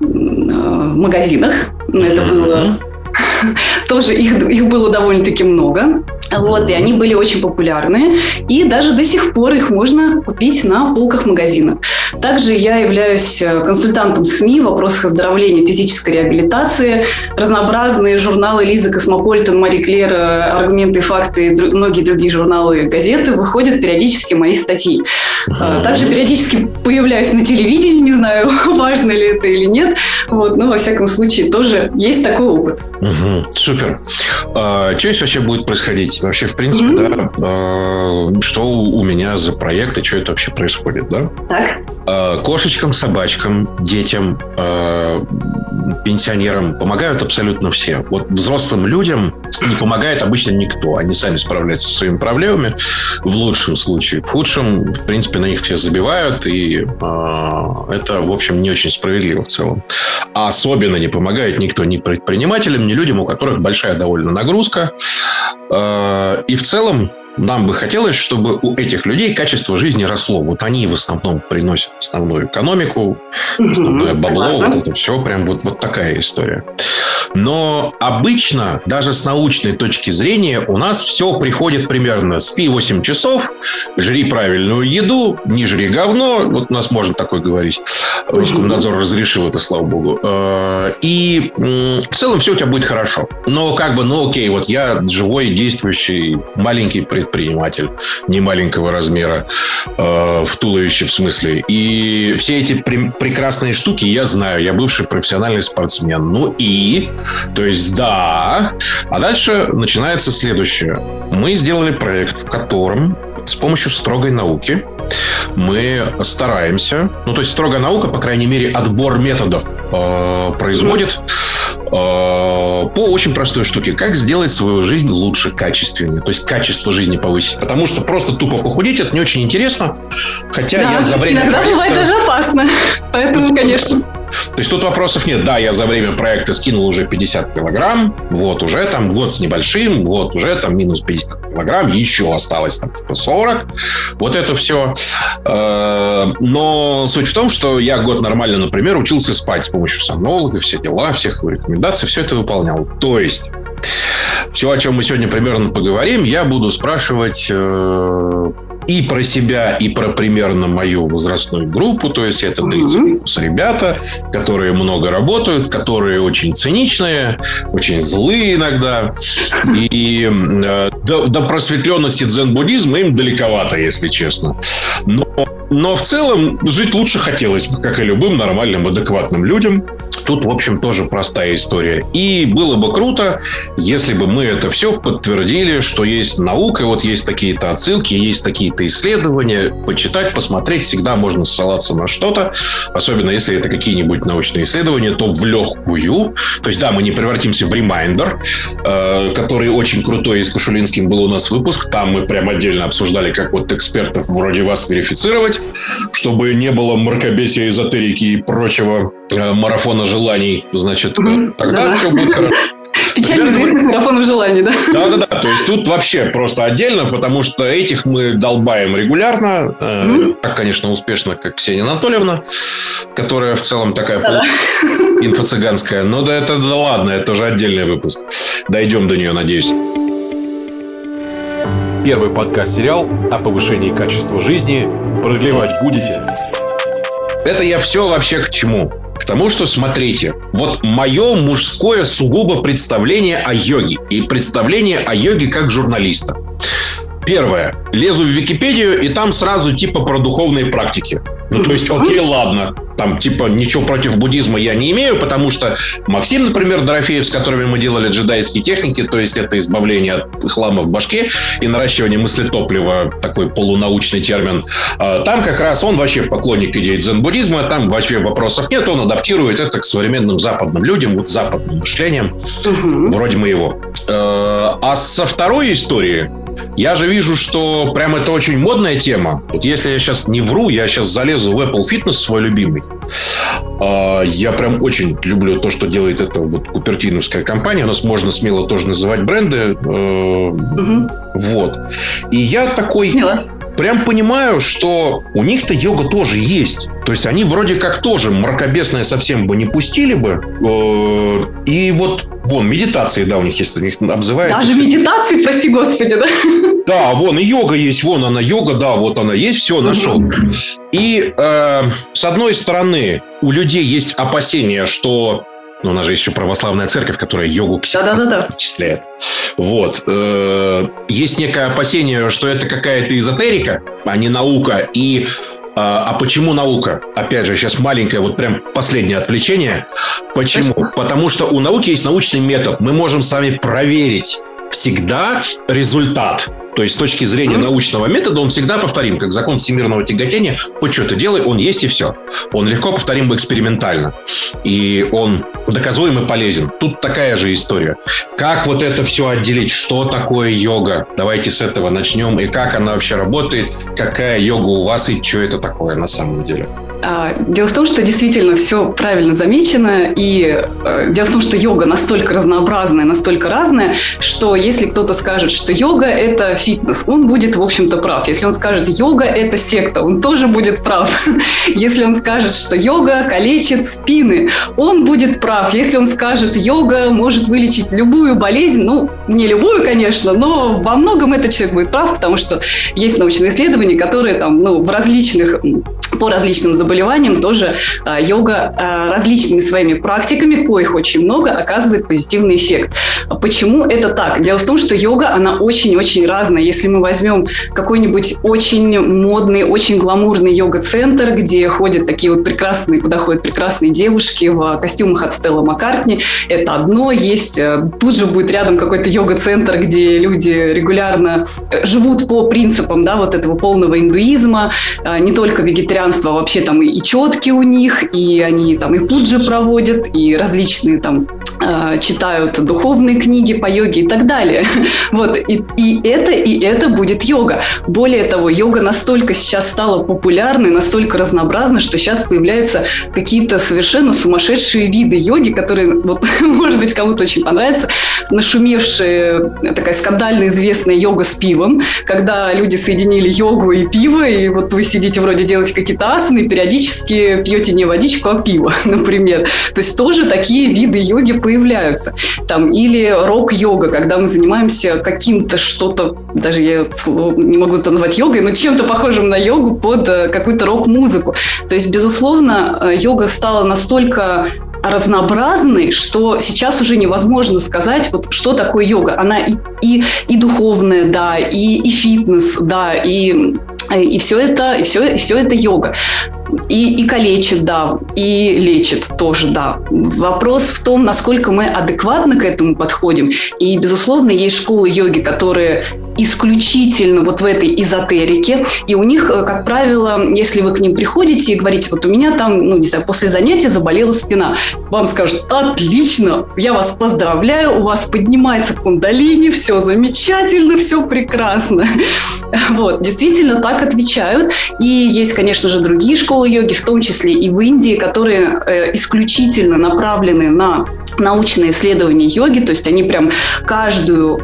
а, магазинах. Это было тоже их, их было довольно-таки много. Вот, и они были очень популярны. И даже до сих пор их можно купить на полках магазинов. Также я являюсь э, консультантом СМИ в вопросах оздоровления физической реабилитации. Разнообразные журналы Лиза Cosmopolitan, Marie Claire, э, Аргументы факты и многие другие журналы и газеты выходят периодически мои статьи. Uh-huh. Также периодически появляюсь на телевидении, не знаю, важно ли это или нет. Вот, но во всяком случае тоже есть такой опыт. Угу, супер. А, что здесь вообще будет происходить? Вообще, в принципе, mm-hmm. да, а, что у меня за проект и что это вообще происходит, да? Так. А, кошечкам, собачкам, детям, а, пенсионерам помогают абсолютно все. Вот взрослым людям не помогает обычно никто. Они сами справляются со своими проблемами в лучшем случае. В худшем, в принципе, на них все забивают, и а, это, в общем, не очень справедливо в целом. А особенно не помогает никто ни предпринимателям, ни людям, у которых большая довольно нагрузка. Э, и в целом нам бы хотелось, чтобы у этих людей качество жизни росло. Вот они в основном приносят основную экономику, основное бабло, вот это все, прям вот, вот такая история. Но обычно, даже с научной точки зрения, у нас все приходит примерно спи 8 часов, жри правильную еду, не жри говно, вот у нас можно такое говорить, Роскомнадзор разрешил это, слава богу. Э, и в целом все у тебя будет хорошо. Но как бы, ну окей, вот я живой, действующий, маленький предприниматель, не маленького размера, э, в туловище в смысле. И все эти прекрасные штуки я знаю. Я бывший профессиональный спортсмен. Ну и, то есть да. А дальше начинается следующее. Мы сделали проект, в котором с помощью строгой науки мы стараемся, ну то есть строгая наука, по крайней мере, отбор методов э, производит э, по очень простой штуке. Как сделать свою жизнь лучше, качественнее. То есть качество жизни повысить. Потому что просто тупо похудеть это не очень интересно. Хотя да, я за время иногда проекта... бывает даже опасно. Поэтому, конечно. То есть тут вопросов нет. Да, я за время проекта скинул уже 50 килограмм, вот уже там год с небольшим, вот уже там минус 50 килограмм, еще осталось там 40. Типа вот это все. Э, но суть в том, что я год нормально, например, учился спать с помощью сомнолога, все дела, всех рекомендаций, все это выполнял. То есть все, о чем мы сегодня примерно поговорим, я буду спрашивать э, и про себя, и про примерно мою возрастную группу. То есть это 30 плюс ребята, которые много работают, которые очень циничные, очень злые иногда. И э, до, до просветленности дзен-буддизма им далековато, если честно. Но, но в целом жить лучше хотелось бы, как и любым нормальным, адекватным людям. Тут, в общем, тоже простая история. И было бы круто, если бы мы это все подтвердили, что есть наука, вот есть такие-то отсылки, есть такие-то исследования. Почитать, посмотреть всегда можно ссылаться на что-то. Особенно, если это какие-нибудь научные исследования, то в легкую. То есть, да, мы не превратимся в Reminder, э, который очень крутой, и с Кашулинским был у нас выпуск. Там мы прям отдельно обсуждали, как вот экспертов вроде вас верифицировать, чтобы не было мракобесия, эзотерики и прочего э, марафона желаний, значит, угу, тогда да. все будет хорошо. Печально известных марафонов желаний, да? Да-да-да. То есть тут вообще просто отдельно, потому что этих мы долбаем регулярно. Mm-hmm. Так, конечно, успешно, как Ксения Анатольевна, которая в целом такая да. инфо-цыганская. Но да это да ладно, это уже отдельный выпуск. Дойдем до нее, надеюсь. Первый подкаст-сериал о повышении качества жизни. Продлевать будете? Это я все вообще к чему? К тому, что, смотрите, вот мое мужское сугубо представление о йоге и представление о йоге как журналиста. Первое. Лезу в Википедию, и там сразу типа про духовные практики. Ну, то есть, окей, ладно. Там, типа, ничего против буддизма я не имею, потому что Максим, например, Дорофеев, с которыми мы делали джедайские техники, то есть это избавление от хлама в башке и наращивание мыслетоплива, такой полунаучный термин, а, там как раз он вообще поклонник идеи дзен-буддизма, там вообще вопросов нет, он адаптирует это к современным западным людям, вот западным мышлением, угу. вроде моего. Э, а со второй истории я же вижу, что прям это очень модная тема. Вот если я сейчас не вру, я сейчас залезу в Apple Fitness свой любимый. А, я прям очень люблю то, что делает эта вот купертиновская компания. У нас можно смело тоже называть бренды. Угу. Вот. И я такой... Смело прям понимаю, что у них-то йога тоже есть. То есть они вроде как тоже мракобесное совсем бы не пустили бы. Э, и вот вон медитации, да, у них есть, у них обзывается. Даже медитации, прости господи, да? Да, вон и йога есть, вон она йога, да, вот она есть, все нашел. И э, с одной стороны у людей есть опасения, что ну, у нас же есть еще православная церковь, которая йогу к себе да, причисляет. Вот. Э, есть некое опасение, что это какая-то эзотерика, а не наука. И а, а почему наука? Опять же, сейчас маленькое, вот прям последнее отвлечение. Почему? Потому что у науки есть научный метод. Мы можем с вами проверить всегда результат. То есть с точки зрения научного метода он всегда повторим, как закон всемирного тяготения. Хоть что-то делай, он есть и все. Он легко повторим экспериментально. И он доказуем и полезен. Тут такая же история. Как вот это все отделить? Что такое йога? Давайте с этого начнем. И как она вообще работает? Какая йога у вас и что это такое на самом деле? А, дело в том, что действительно все правильно замечено, и э, дело в том, что йога настолько разнообразная, настолько разная, что если кто-то скажет, что йога – это фитнес, он будет, в общем-то, прав. Если он скажет, йога – это секта, он тоже будет прав. Если он скажет, что йога калечит спины, он будет прав. Если он скажет, йога может вылечить любую болезнь, ну, не любую, конечно, но во многом этот человек будет прав, потому что есть научные исследования, которые там, ну, в различных, по различным заболеваниям заболеваниям тоже а, йога а, различными своими практиками, коих очень много, оказывает позитивный эффект. Почему это так? Дело в том, что йога, она очень-очень разная. Если мы возьмем какой-нибудь очень модный, очень гламурный йога-центр, где ходят такие вот прекрасные, куда ходят прекрасные девушки в костюмах от Стелла Маккартни, это одно. Есть э, тут же будет рядом какой-то йога-центр, где люди регулярно живут по принципам да, вот этого полного индуизма, а, не только вегетарианство, а вообще там и четки у них, и они там и пуджи проводят, и различные там читают духовные книги по йоге и так далее. Вот, и, и это, и это будет йога. Более того, йога настолько сейчас стала популярной, настолько разнообразной, что сейчас появляются какие-то совершенно сумасшедшие виды йоги, которые, вот, может быть, кому-то очень понравится, нашумевшая такая скандально известная йога с пивом, когда люди соединили йогу и пиво, и вот вы сидите вроде делаете какие-то асаны, периодически пьете не водичку, а пиво, например. То есть тоже такие виды йоги появляются. Там, или рок-йога, когда мы занимаемся каким-то что-то, даже я не могу это назвать йогой, но чем-то похожим на йогу под э, какую-то рок-музыку. То есть, безусловно, э, йога стала настолько разнообразный, что сейчас уже невозможно сказать, вот что такое йога. Она и, и, и духовная, да, и, и фитнес, да, и и все это, и все, и все это йога. И, и калечит, да, и лечит тоже, да. Вопрос в том, насколько мы адекватно к этому подходим. И, безусловно, есть школы йоги, которые исключительно вот в этой эзотерике. И у них, э, как правило, если вы к ним приходите и говорите, вот у меня там, ну, не знаю, после занятия заболела спина, вам скажут, отлично, я вас поздравляю, у вас поднимается кундалини, все замечательно, все прекрасно. Вот, действительно так отвечают. И есть, конечно же, другие школы йоги, в том числе и в Индии, которые э, исключительно направлены на научные исследования йоги, то есть они прям каждую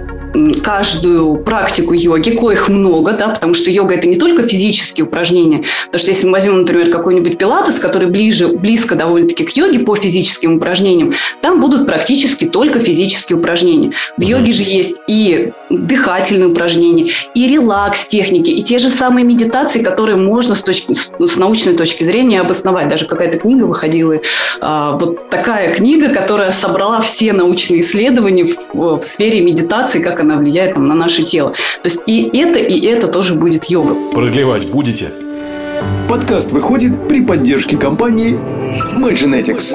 каждую практику йоги, коих много, да, потому что йога – это не только физические упражнения. Потому что если мы возьмем, например, какой-нибудь пилатес, который ближе, близко довольно-таки к йоге по физическим упражнениям, там будут практически только физические упражнения. В йоге же есть и дыхательные упражнения, и релакс-техники, и те же самые медитации, которые можно с, точки, с научной точки зрения обосновать. Даже какая-то книга выходила, а, вот такая книга, которая собрала все научные исследования в, в сфере медитации, как она влияет там, на наше тело. То есть и это, и это тоже будет йога. Продлевать будете? Подкаст выходит при поддержке компании MyGenetics.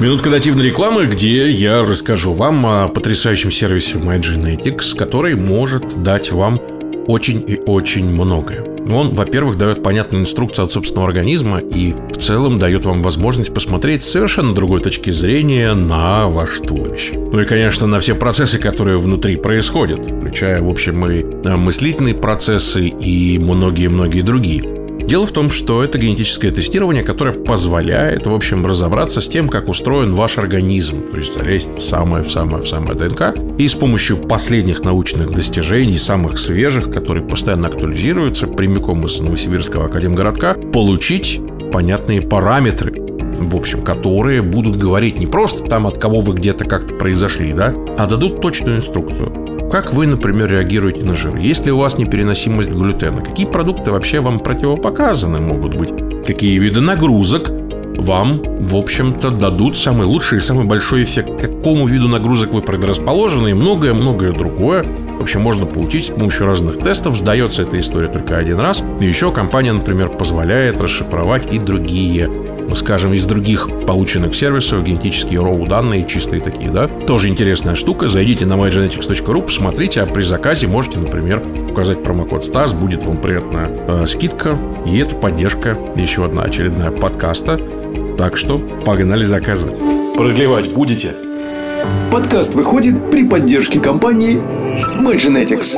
Минутка нативной рекламы, где я расскажу вам о потрясающем сервисе MyGenetics, который может дать вам очень и очень многое. Он, во-первых, дает понятную инструкцию от собственного организма и в целом дает вам возможность посмотреть с совершенно другой точки зрения на ваше туловище. Ну и, конечно, на все процессы, которые внутри происходят, включая, в общем, и э, мыслительные процессы и многие-многие другие. Дело в том, что это генетическое тестирование, которое позволяет, в общем, разобраться с тем, как устроен ваш организм. То есть залезть в самое, в самое, в самое ДНК. И с помощью последних научных достижений, самых свежих, которые постоянно актуализируются, прямиком из Новосибирского академгородка, получить понятные параметры, в общем, которые будут говорить не просто там, от кого вы где-то как-то произошли, да, а дадут точную инструкцию. Как вы, например, реагируете на жир? Есть ли у вас непереносимость глютена? Какие продукты вообще вам противопоказаны могут быть? Какие виды нагрузок вам, в общем-то, дадут самый лучший и самый большой эффект. К какому виду нагрузок вы предрасположены и многое-многое другое. В общем, можно получить с помощью разных тестов. Сдается эта история только один раз. И еще компания, например, позволяет расшифровать и другие скажем, из других полученных сервисов, генетические роу данные, чистые такие, да. Тоже интересная штука. Зайдите на mygenetics.ru, посмотрите, а при заказе можете, например, указать промокод STAS, будет вам приятная э, скидка, и это поддержка, еще одна очередная подкаста. Так что погнали заказывать. Продлевать будете? Подкаст выходит при поддержке компании MyGenetics.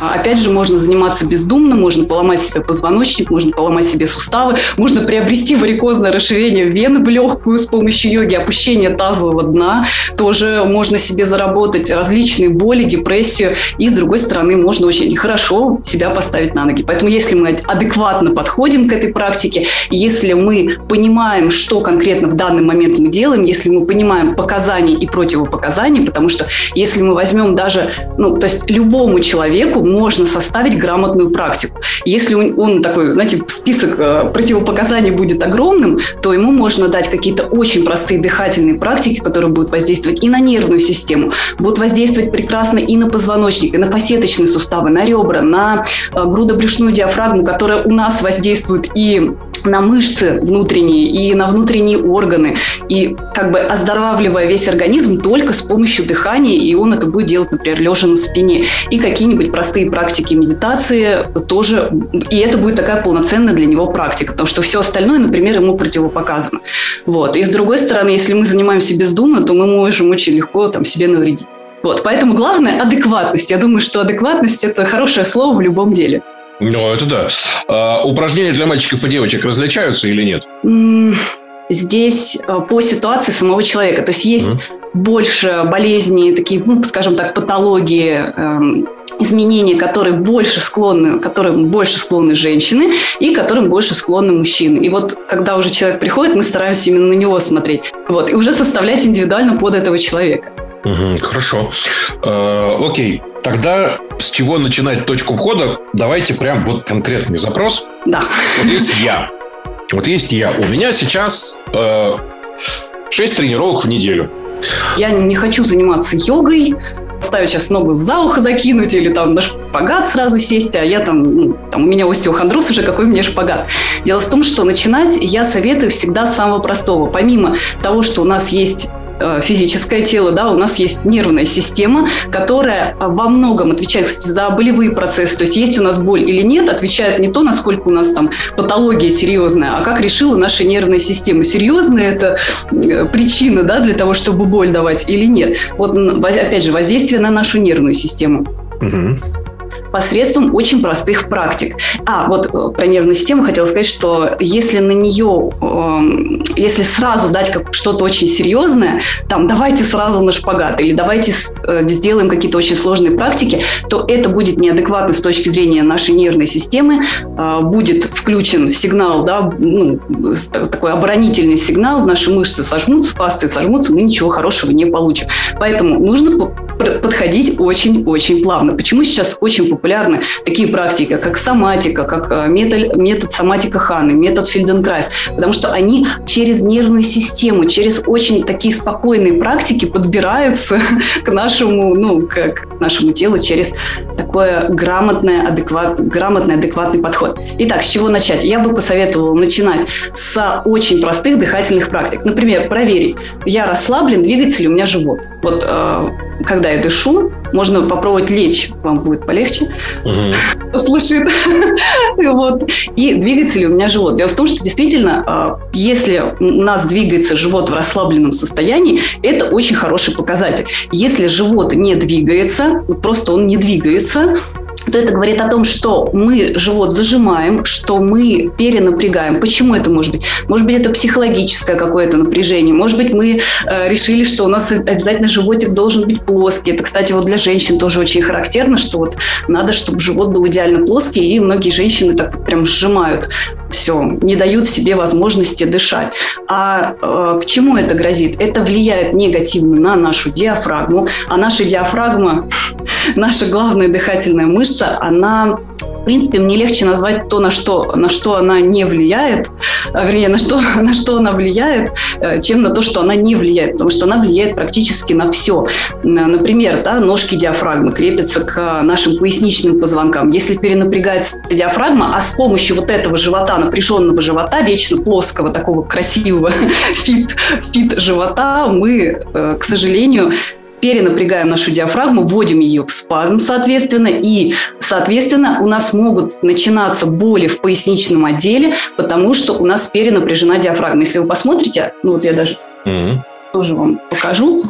А опять же, можно заниматься бездумно, можно поломать себе позвоночник, можно поломать себе суставы, можно приобрести варикозное расширение вены в легкую с помощью йоги, опущение тазового дна, тоже можно себе заработать различные боли, депрессию, и с другой стороны, можно очень хорошо себя поставить на ноги. Поэтому если мы адекватно подходим к этой практике, если мы понимаем, что конкретно в данный момент мы делаем, если мы понимаем показания и противопоказания, потому что если мы возьмем даже, ну, то есть любому человеку можно составить грамотную практику. Если он, он такой, знаете, список э, противопоказаний будет огромным, то ему можно дать какие-то очень простые дыхательные практики, которые будут воздействовать и на нервную систему, будут воздействовать прекрасно и на позвоночник, и на фасеточные суставы, на ребра, на э, грудобрюшную диафрагму, которая у нас воздействует и на мышцы внутренние и на внутренние органы, и как бы оздоравливая весь организм только с помощью дыхания, и он это будет делать, например, лежа на спине. И какие-нибудь простые практики медитации тоже, и это будет такая полноценная для него практика, потому что все остальное, например, ему противопоказано. Вот. И с другой стороны, если мы занимаемся бездумно, то мы можем очень легко там, себе навредить. Вот, поэтому главное – адекватность. Я думаю, что адекватность – это хорошее слово в любом деле. Ну, это да. А, упражнения для мальчиков и девочек различаются или нет? Здесь а, по ситуации самого человека. То есть есть mm. больше болезней, такие, ну, скажем так, патологии, эм, изменения, которые больше склонны, которым больше склонны женщины и которым больше склонны мужчины. И вот когда уже человек приходит, мы стараемся именно на него смотреть. Вот, и уже составлять индивидуально под этого человека. Угу, хорошо. Э, окей. Тогда с чего начинать точку входа? Давайте прям вот конкретный запрос. Да. Вот есть я. Вот есть я. У меня сейчас э, 6 тренировок в неделю. Я не хочу заниматься йогой, ставить сейчас ногу за ухо закинуть или там на шпагат сразу сесть, а я там, ну, там у меня остеохондроз уже, какой мне шпагат. Дело в том, что начинать я советую всегда с самого простого. Помимо того, что у нас есть физическое тело, да, у нас есть нервная система, которая во многом отвечает, кстати, за болевые процессы. То есть есть у нас боль или нет, отвечает не то, насколько у нас там патология серьезная, а как решила наша нервная система. Серьезная это э, причина, да, для того, чтобы боль давать или нет. Вот, опять же, воздействие на нашу нервную систему. Угу посредством очень простых практик. А, вот э, про нервную систему хотела сказать, что если на нее, эм, если сразу дать как что-то очень серьезное, там, давайте сразу на шпагат или давайте э, сделаем какие-то очень сложные практики, то это будет неадекватно с точки зрения нашей нервной системы, э, будет включен сигнал, да, ну, такой оборонительный сигнал, наши мышцы сожмутся, фасции сожмутся, мы ничего хорошего не получим. Поэтому нужно подходить очень-очень плавно. Почему сейчас очень популярны такие практики, как соматика, как э, метод, метод соматика Ханы, метод Фельденкрайс, потому что они через нервную систему, через очень такие спокойные практики подбираются к нашему, ну, к, нашему телу через такое грамотное, адекват, грамотный, адекватный подход. Итак, с чего начать? Я бы посоветовала начинать с очень простых дыхательных практик. Например, проверить, я расслаблен, двигается ли у меня живот. Вот э, когда я дышу, можно попробовать лечь, вам будет полегче. Угу. Слышит. вот. И двигается ли у меня живот. Дело в том, что действительно, а, если у нас двигается живот в расслабленном состоянии, это очень хороший показатель. Если живот не двигается, просто он не двигается, то это говорит о том, что мы живот зажимаем, что мы перенапрягаем. Почему это может быть? Может быть, это психологическое какое-то напряжение. Может быть, мы э, решили, что у нас обязательно животик должен быть плоский. Это, кстати, вот для женщин тоже очень характерно, что вот надо, чтобы живот был идеально плоский, и многие женщины так вот прям сжимают все, не дают себе возможности дышать. А э, к чему это грозит? Это влияет негативно на нашу диафрагму, а наша диафрагма, наша главная дыхательная мышца, она в принципе, мне легче назвать то, на что, на что она не влияет, а, вернее, на что, на что она влияет, э, чем на то, что она не влияет, потому что она влияет практически на все. Например, да, ножки диафрагмы крепятся к нашим поясничным позвонкам. Если перенапрягается диафрагма, а с помощью вот этого живота, напряженного живота, вечно плоского, такого красивого fit, fit живота, мы, э, к сожалению, перенапрягаем нашу диафрагму, вводим ее в спазм, соответственно, и, соответственно, у нас могут начинаться боли в поясничном отделе, потому что у нас перенапряжена диафрагма. Если вы посмотрите, ну вот я даже mm-hmm. тоже вам покажу,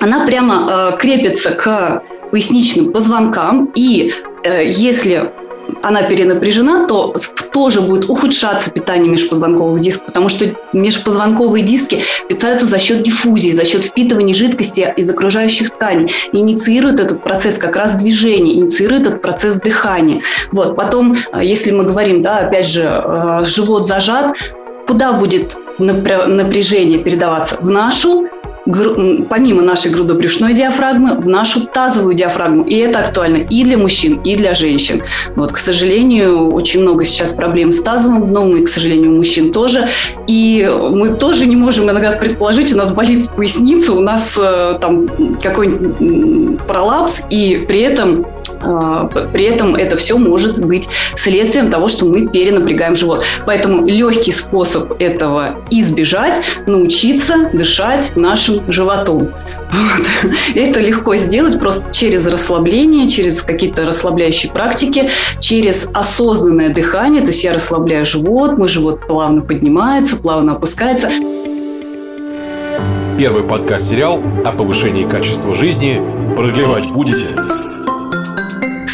она прямо э, крепится к поясничным позвонкам, и э, если она перенапряжена, то тоже будет ухудшаться питание межпозвонковых дисков, потому что межпозвонковые диски питаются за счет диффузии, за счет впитывания жидкости из окружающих тканей, инициирует этот процесс как раз движения, инициирует этот процесс дыхания. Вот. Потом, э, если мы говорим, да, опять же, э, живот зажат, куда будет напряжение передаваться? В нашу помимо нашей грудобрюшной диафрагмы, в нашу тазовую диафрагму. И это актуально и для мужчин, и для женщин. Вот, к сожалению, очень много сейчас проблем с тазовым дном, и, к сожалению, у мужчин тоже. И мы тоже не можем иногда предположить, у нас болит поясница, у нас э, там какой-нибудь пролапс, и при этом э, при этом это все может быть следствием того, что мы перенапрягаем живот. Поэтому легкий способ этого избежать – научиться дышать нашим животом. Вот. Это легко сделать просто через расслабление, через какие-то расслабляющие практики, через осознанное дыхание. То есть я расслабляю живот, мой живот плавно поднимается, плавно опускается. Первый подкаст-сериал о повышении качества жизни. Продлевать будете?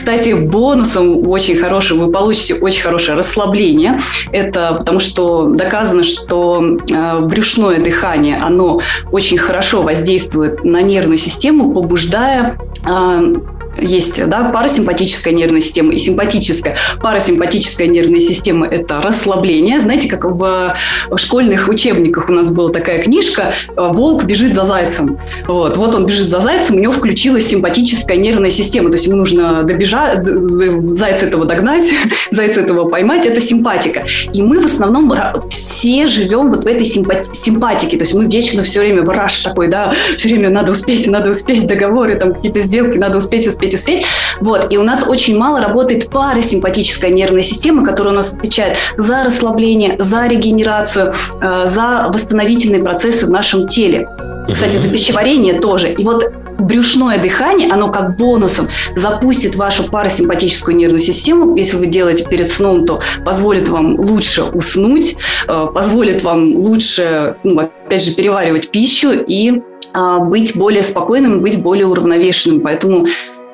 Кстати, бонусом очень хорошим вы получите очень хорошее расслабление. Это потому что доказано, что э, брюшное дыхание, оно очень хорошо воздействует на нервную систему, побуждая э, есть да, парасимпатическая нервная система и симпатическая. Парасимпатическая нервная система – это расслабление. Знаете, как в, в школьных учебниках у нас была такая книжка «Волк бежит за зайцем». Вот, вот он бежит за зайцем, у него включилась симпатическая нервная система. То есть ему нужно добежать, зайца этого догнать, зайца этого поймать. Это симпатика. И мы в основном все живем вот в этой симпати- симпатике. То есть мы вечно все время в раш такой, да, все время надо успеть, надо успеть, договоры, там какие-то сделки, надо успеть, успеть успеть, успеть. Вот. И у нас очень мало работает парасимпатическая нервная система, которая у нас отвечает за расслабление, за регенерацию, э, за восстановительные процессы в нашем теле. Кстати, за пищеварение тоже. И вот брюшное дыхание, оно как бонусом запустит вашу парасимпатическую нервную систему. Если вы делаете перед сном, то позволит вам лучше уснуть, э, позволит вам лучше, ну, опять же, переваривать пищу и а, быть более спокойным, быть более уравновешенным. Поэтому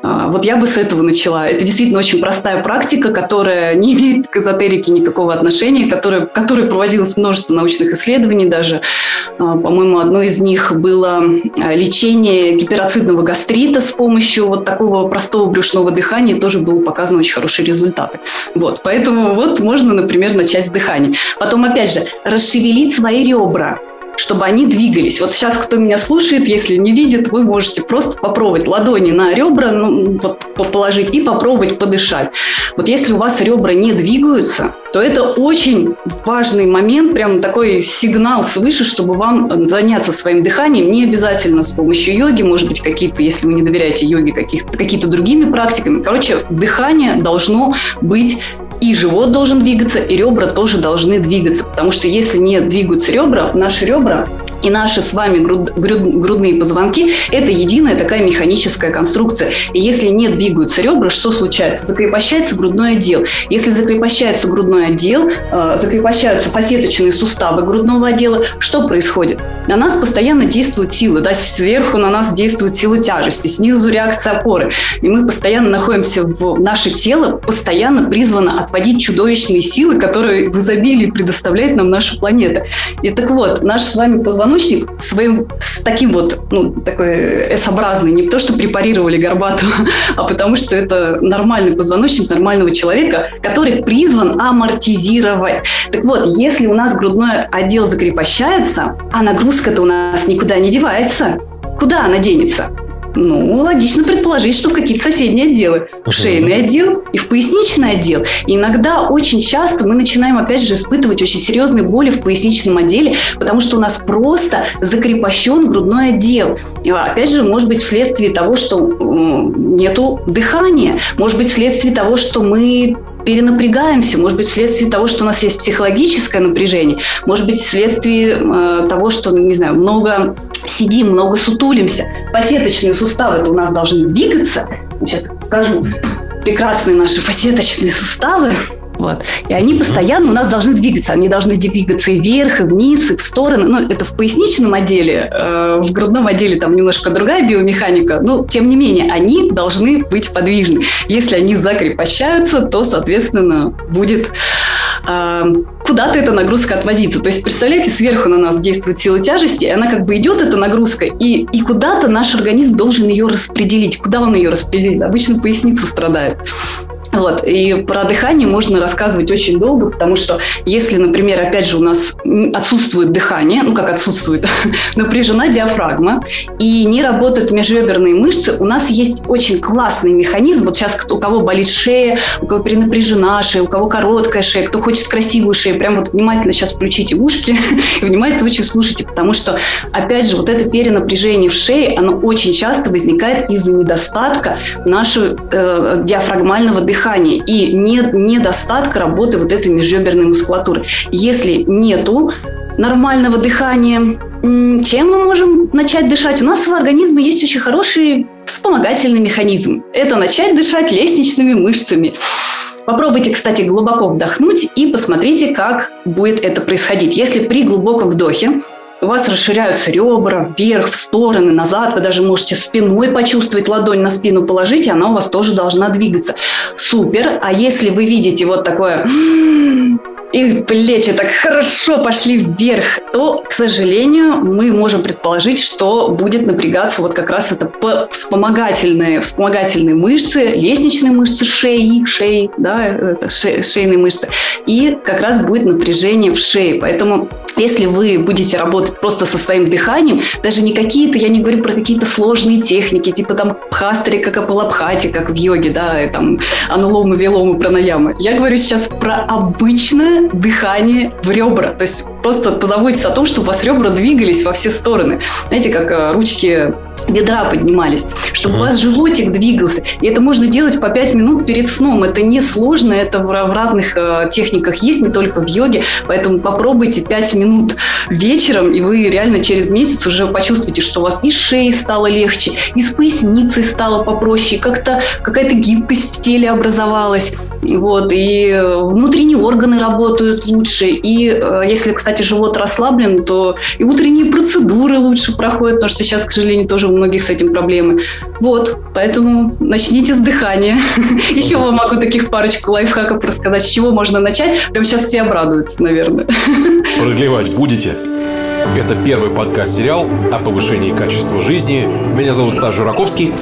вот я бы с этого начала. Это действительно очень простая практика, которая не имеет к эзотерике никакого отношения, которая, которой проводилось множество научных исследований даже. А, по-моему, одно из них было а, лечение гипероцидного гастрита с помощью вот такого простого брюшного дыхания. Тоже было показано очень хорошие результаты. Вот, поэтому вот можно, например, начать с дыхания. Потом, опять же, расшевелить свои ребра чтобы они двигались. Вот сейчас, кто меня слушает, если не видит, вы можете просто попробовать ладони на ребра ну, вот, положить и попробовать подышать. Вот если у вас ребра не двигаются, то это очень важный момент, прям такой сигнал свыше, чтобы вам заняться своим дыханием, не обязательно с помощью йоги, может быть, какие-то, если вы не доверяете йоге, какие-то другими практиками. Короче, дыхание должно быть и живот должен двигаться, и ребра тоже должны двигаться. Потому что если не двигаются ребра, наши ребра и наши с вами груд, груд, грудные позвонки – это единая такая механическая конструкция. И если не двигаются ребра, что случается? Закрепощается грудной отдел. Если закрепощается грудной отдел, э, закрепощаются фасеточные суставы грудного отдела, что происходит? На нас постоянно действуют силы. Да, сверху на нас действуют силы тяжести, снизу реакция опоры. И мы постоянно находимся в... Наше тело постоянно призвано отводить чудовищные силы, которые в изобилии предоставляет нам наша планета. И так вот, наш с вами позвонок позвоночник своим с таким вот, ну, такой S-образный, не то, что препарировали Горбатова, а потому что это нормальный позвоночник нормального человека, который призван амортизировать. Так вот, если у нас грудной отдел закрепощается, а нагрузка-то у нас никуда не девается, куда она денется? Ну, логично предположить, что в какие-то соседние отделы. В шейный отдел и в поясничный отдел. И иногда, очень часто мы начинаем, опять же, испытывать очень серьезные боли в поясничном отделе, потому что у нас просто закрепощен грудной отдел. Опять же, может быть, вследствие того, что нету дыхания, может быть, вследствие того, что мы перенапрягаемся, может быть, вследствие того, что у нас есть психологическое напряжение, может быть, вследствие э, того, что, не знаю, много сидим, много сутулимся. Фасеточные суставы у нас должны двигаться. Сейчас покажу прекрасные наши фасеточные суставы. Вот. И они постоянно у нас должны двигаться. Они должны двигаться и вверх, и вниз, и в стороны. Ну, это в поясничном отделе. Э, в грудном отделе там немножко другая биомеханика. Но, тем не менее, они должны быть подвижны. Если они закрепощаются, то, соответственно, будет э, куда-то эта нагрузка отводиться. То есть, представляете, сверху на нас действует сила тяжести, и она как бы идет, эта нагрузка, и, и куда-то наш организм должен ее распределить. Куда он ее распределит? Обычно поясница страдает. Вот. И про дыхание можно рассказывать очень долго, потому что если, например, опять же, у нас отсутствует дыхание, ну как отсутствует, напряжена диафрагма и не работают межреберные мышцы, у нас есть очень классный механизм. Вот сейчас у кого болит шея, у кого перенапряжена шея, у кого короткая шея, кто хочет красивую шею, прям вот внимательно сейчас включите ушки и внимательно очень слушайте, потому что, опять же, вот это перенапряжение в шее, оно очень часто возникает из-за недостатка нашего э, диафрагмального дыхания дыхания и нет недостатка работы вот этой межреберной мускулатуры. Если нету нормального дыхания, чем мы можем начать дышать? У нас в организме есть очень хороший вспомогательный механизм. Это начать дышать лестничными мышцами. Попробуйте, кстати, глубоко вдохнуть и посмотрите, как будет это происходить. Если при глубоком вдохе у вас расширяются ребра вверх, в стороны, назад. Вы даже можете спиной почувствовать, ладонь на спину положить, и она у вас тоже должна двигаться. Супер. А если вы видите вот такое и плечи так хорошо пошли вверх, то, к сожалению, мы можем предположить, что будет напрягаться вот как раз это вспомогательные, вспомогательные мышцы, лестничные мышцы шеи, шеи, да, это ше, шейные мышцы, и как раз будет напряжение в шее. Поэтому если вы будете работать просто со своим дыханием, даже не какие-то, я не говорю про какие-то сложные техники, типа там пхастри, как апалабхати, как в йоге, да, и там ануломы, виломы, пранаямы. Я говорю сейчас про обычное дыхание в ребра. То есть просто позаботьтесь о том, чтобы у вас ребра двигались во все стороны. Знаете, как э, ручки бедра поднимались, чтобы у вас животик двигался. И это можно делать по 5 минут перед сном. Это не сложно, это в, разных э, техниках есть, не только в йоге. Поэтому попробуйте 5 минут вечером, и вы реально через месяц уже почувствуете, что у вас и шеи стало легче, и с поясницей стало попроще, как-то какая-то гибкость в теле образовалась. Вот, и внутренние органы работают лучше. И э, если, кстати, живот расслаблен, то и утренние процедуры лучше проходят, потому что сейчас, к сожалению, тоже многих с этим проблемы. Вот, поэтому начните с дыхания. Еще вам могу таких парочку лайфхаков рассказать, с чего можно начать. Прямо сейчас все обрадуются, наверное. Продлевать будете? Это первый подкаст-сериал о повышении качества жизни. Меня зовут Стас Жураковский.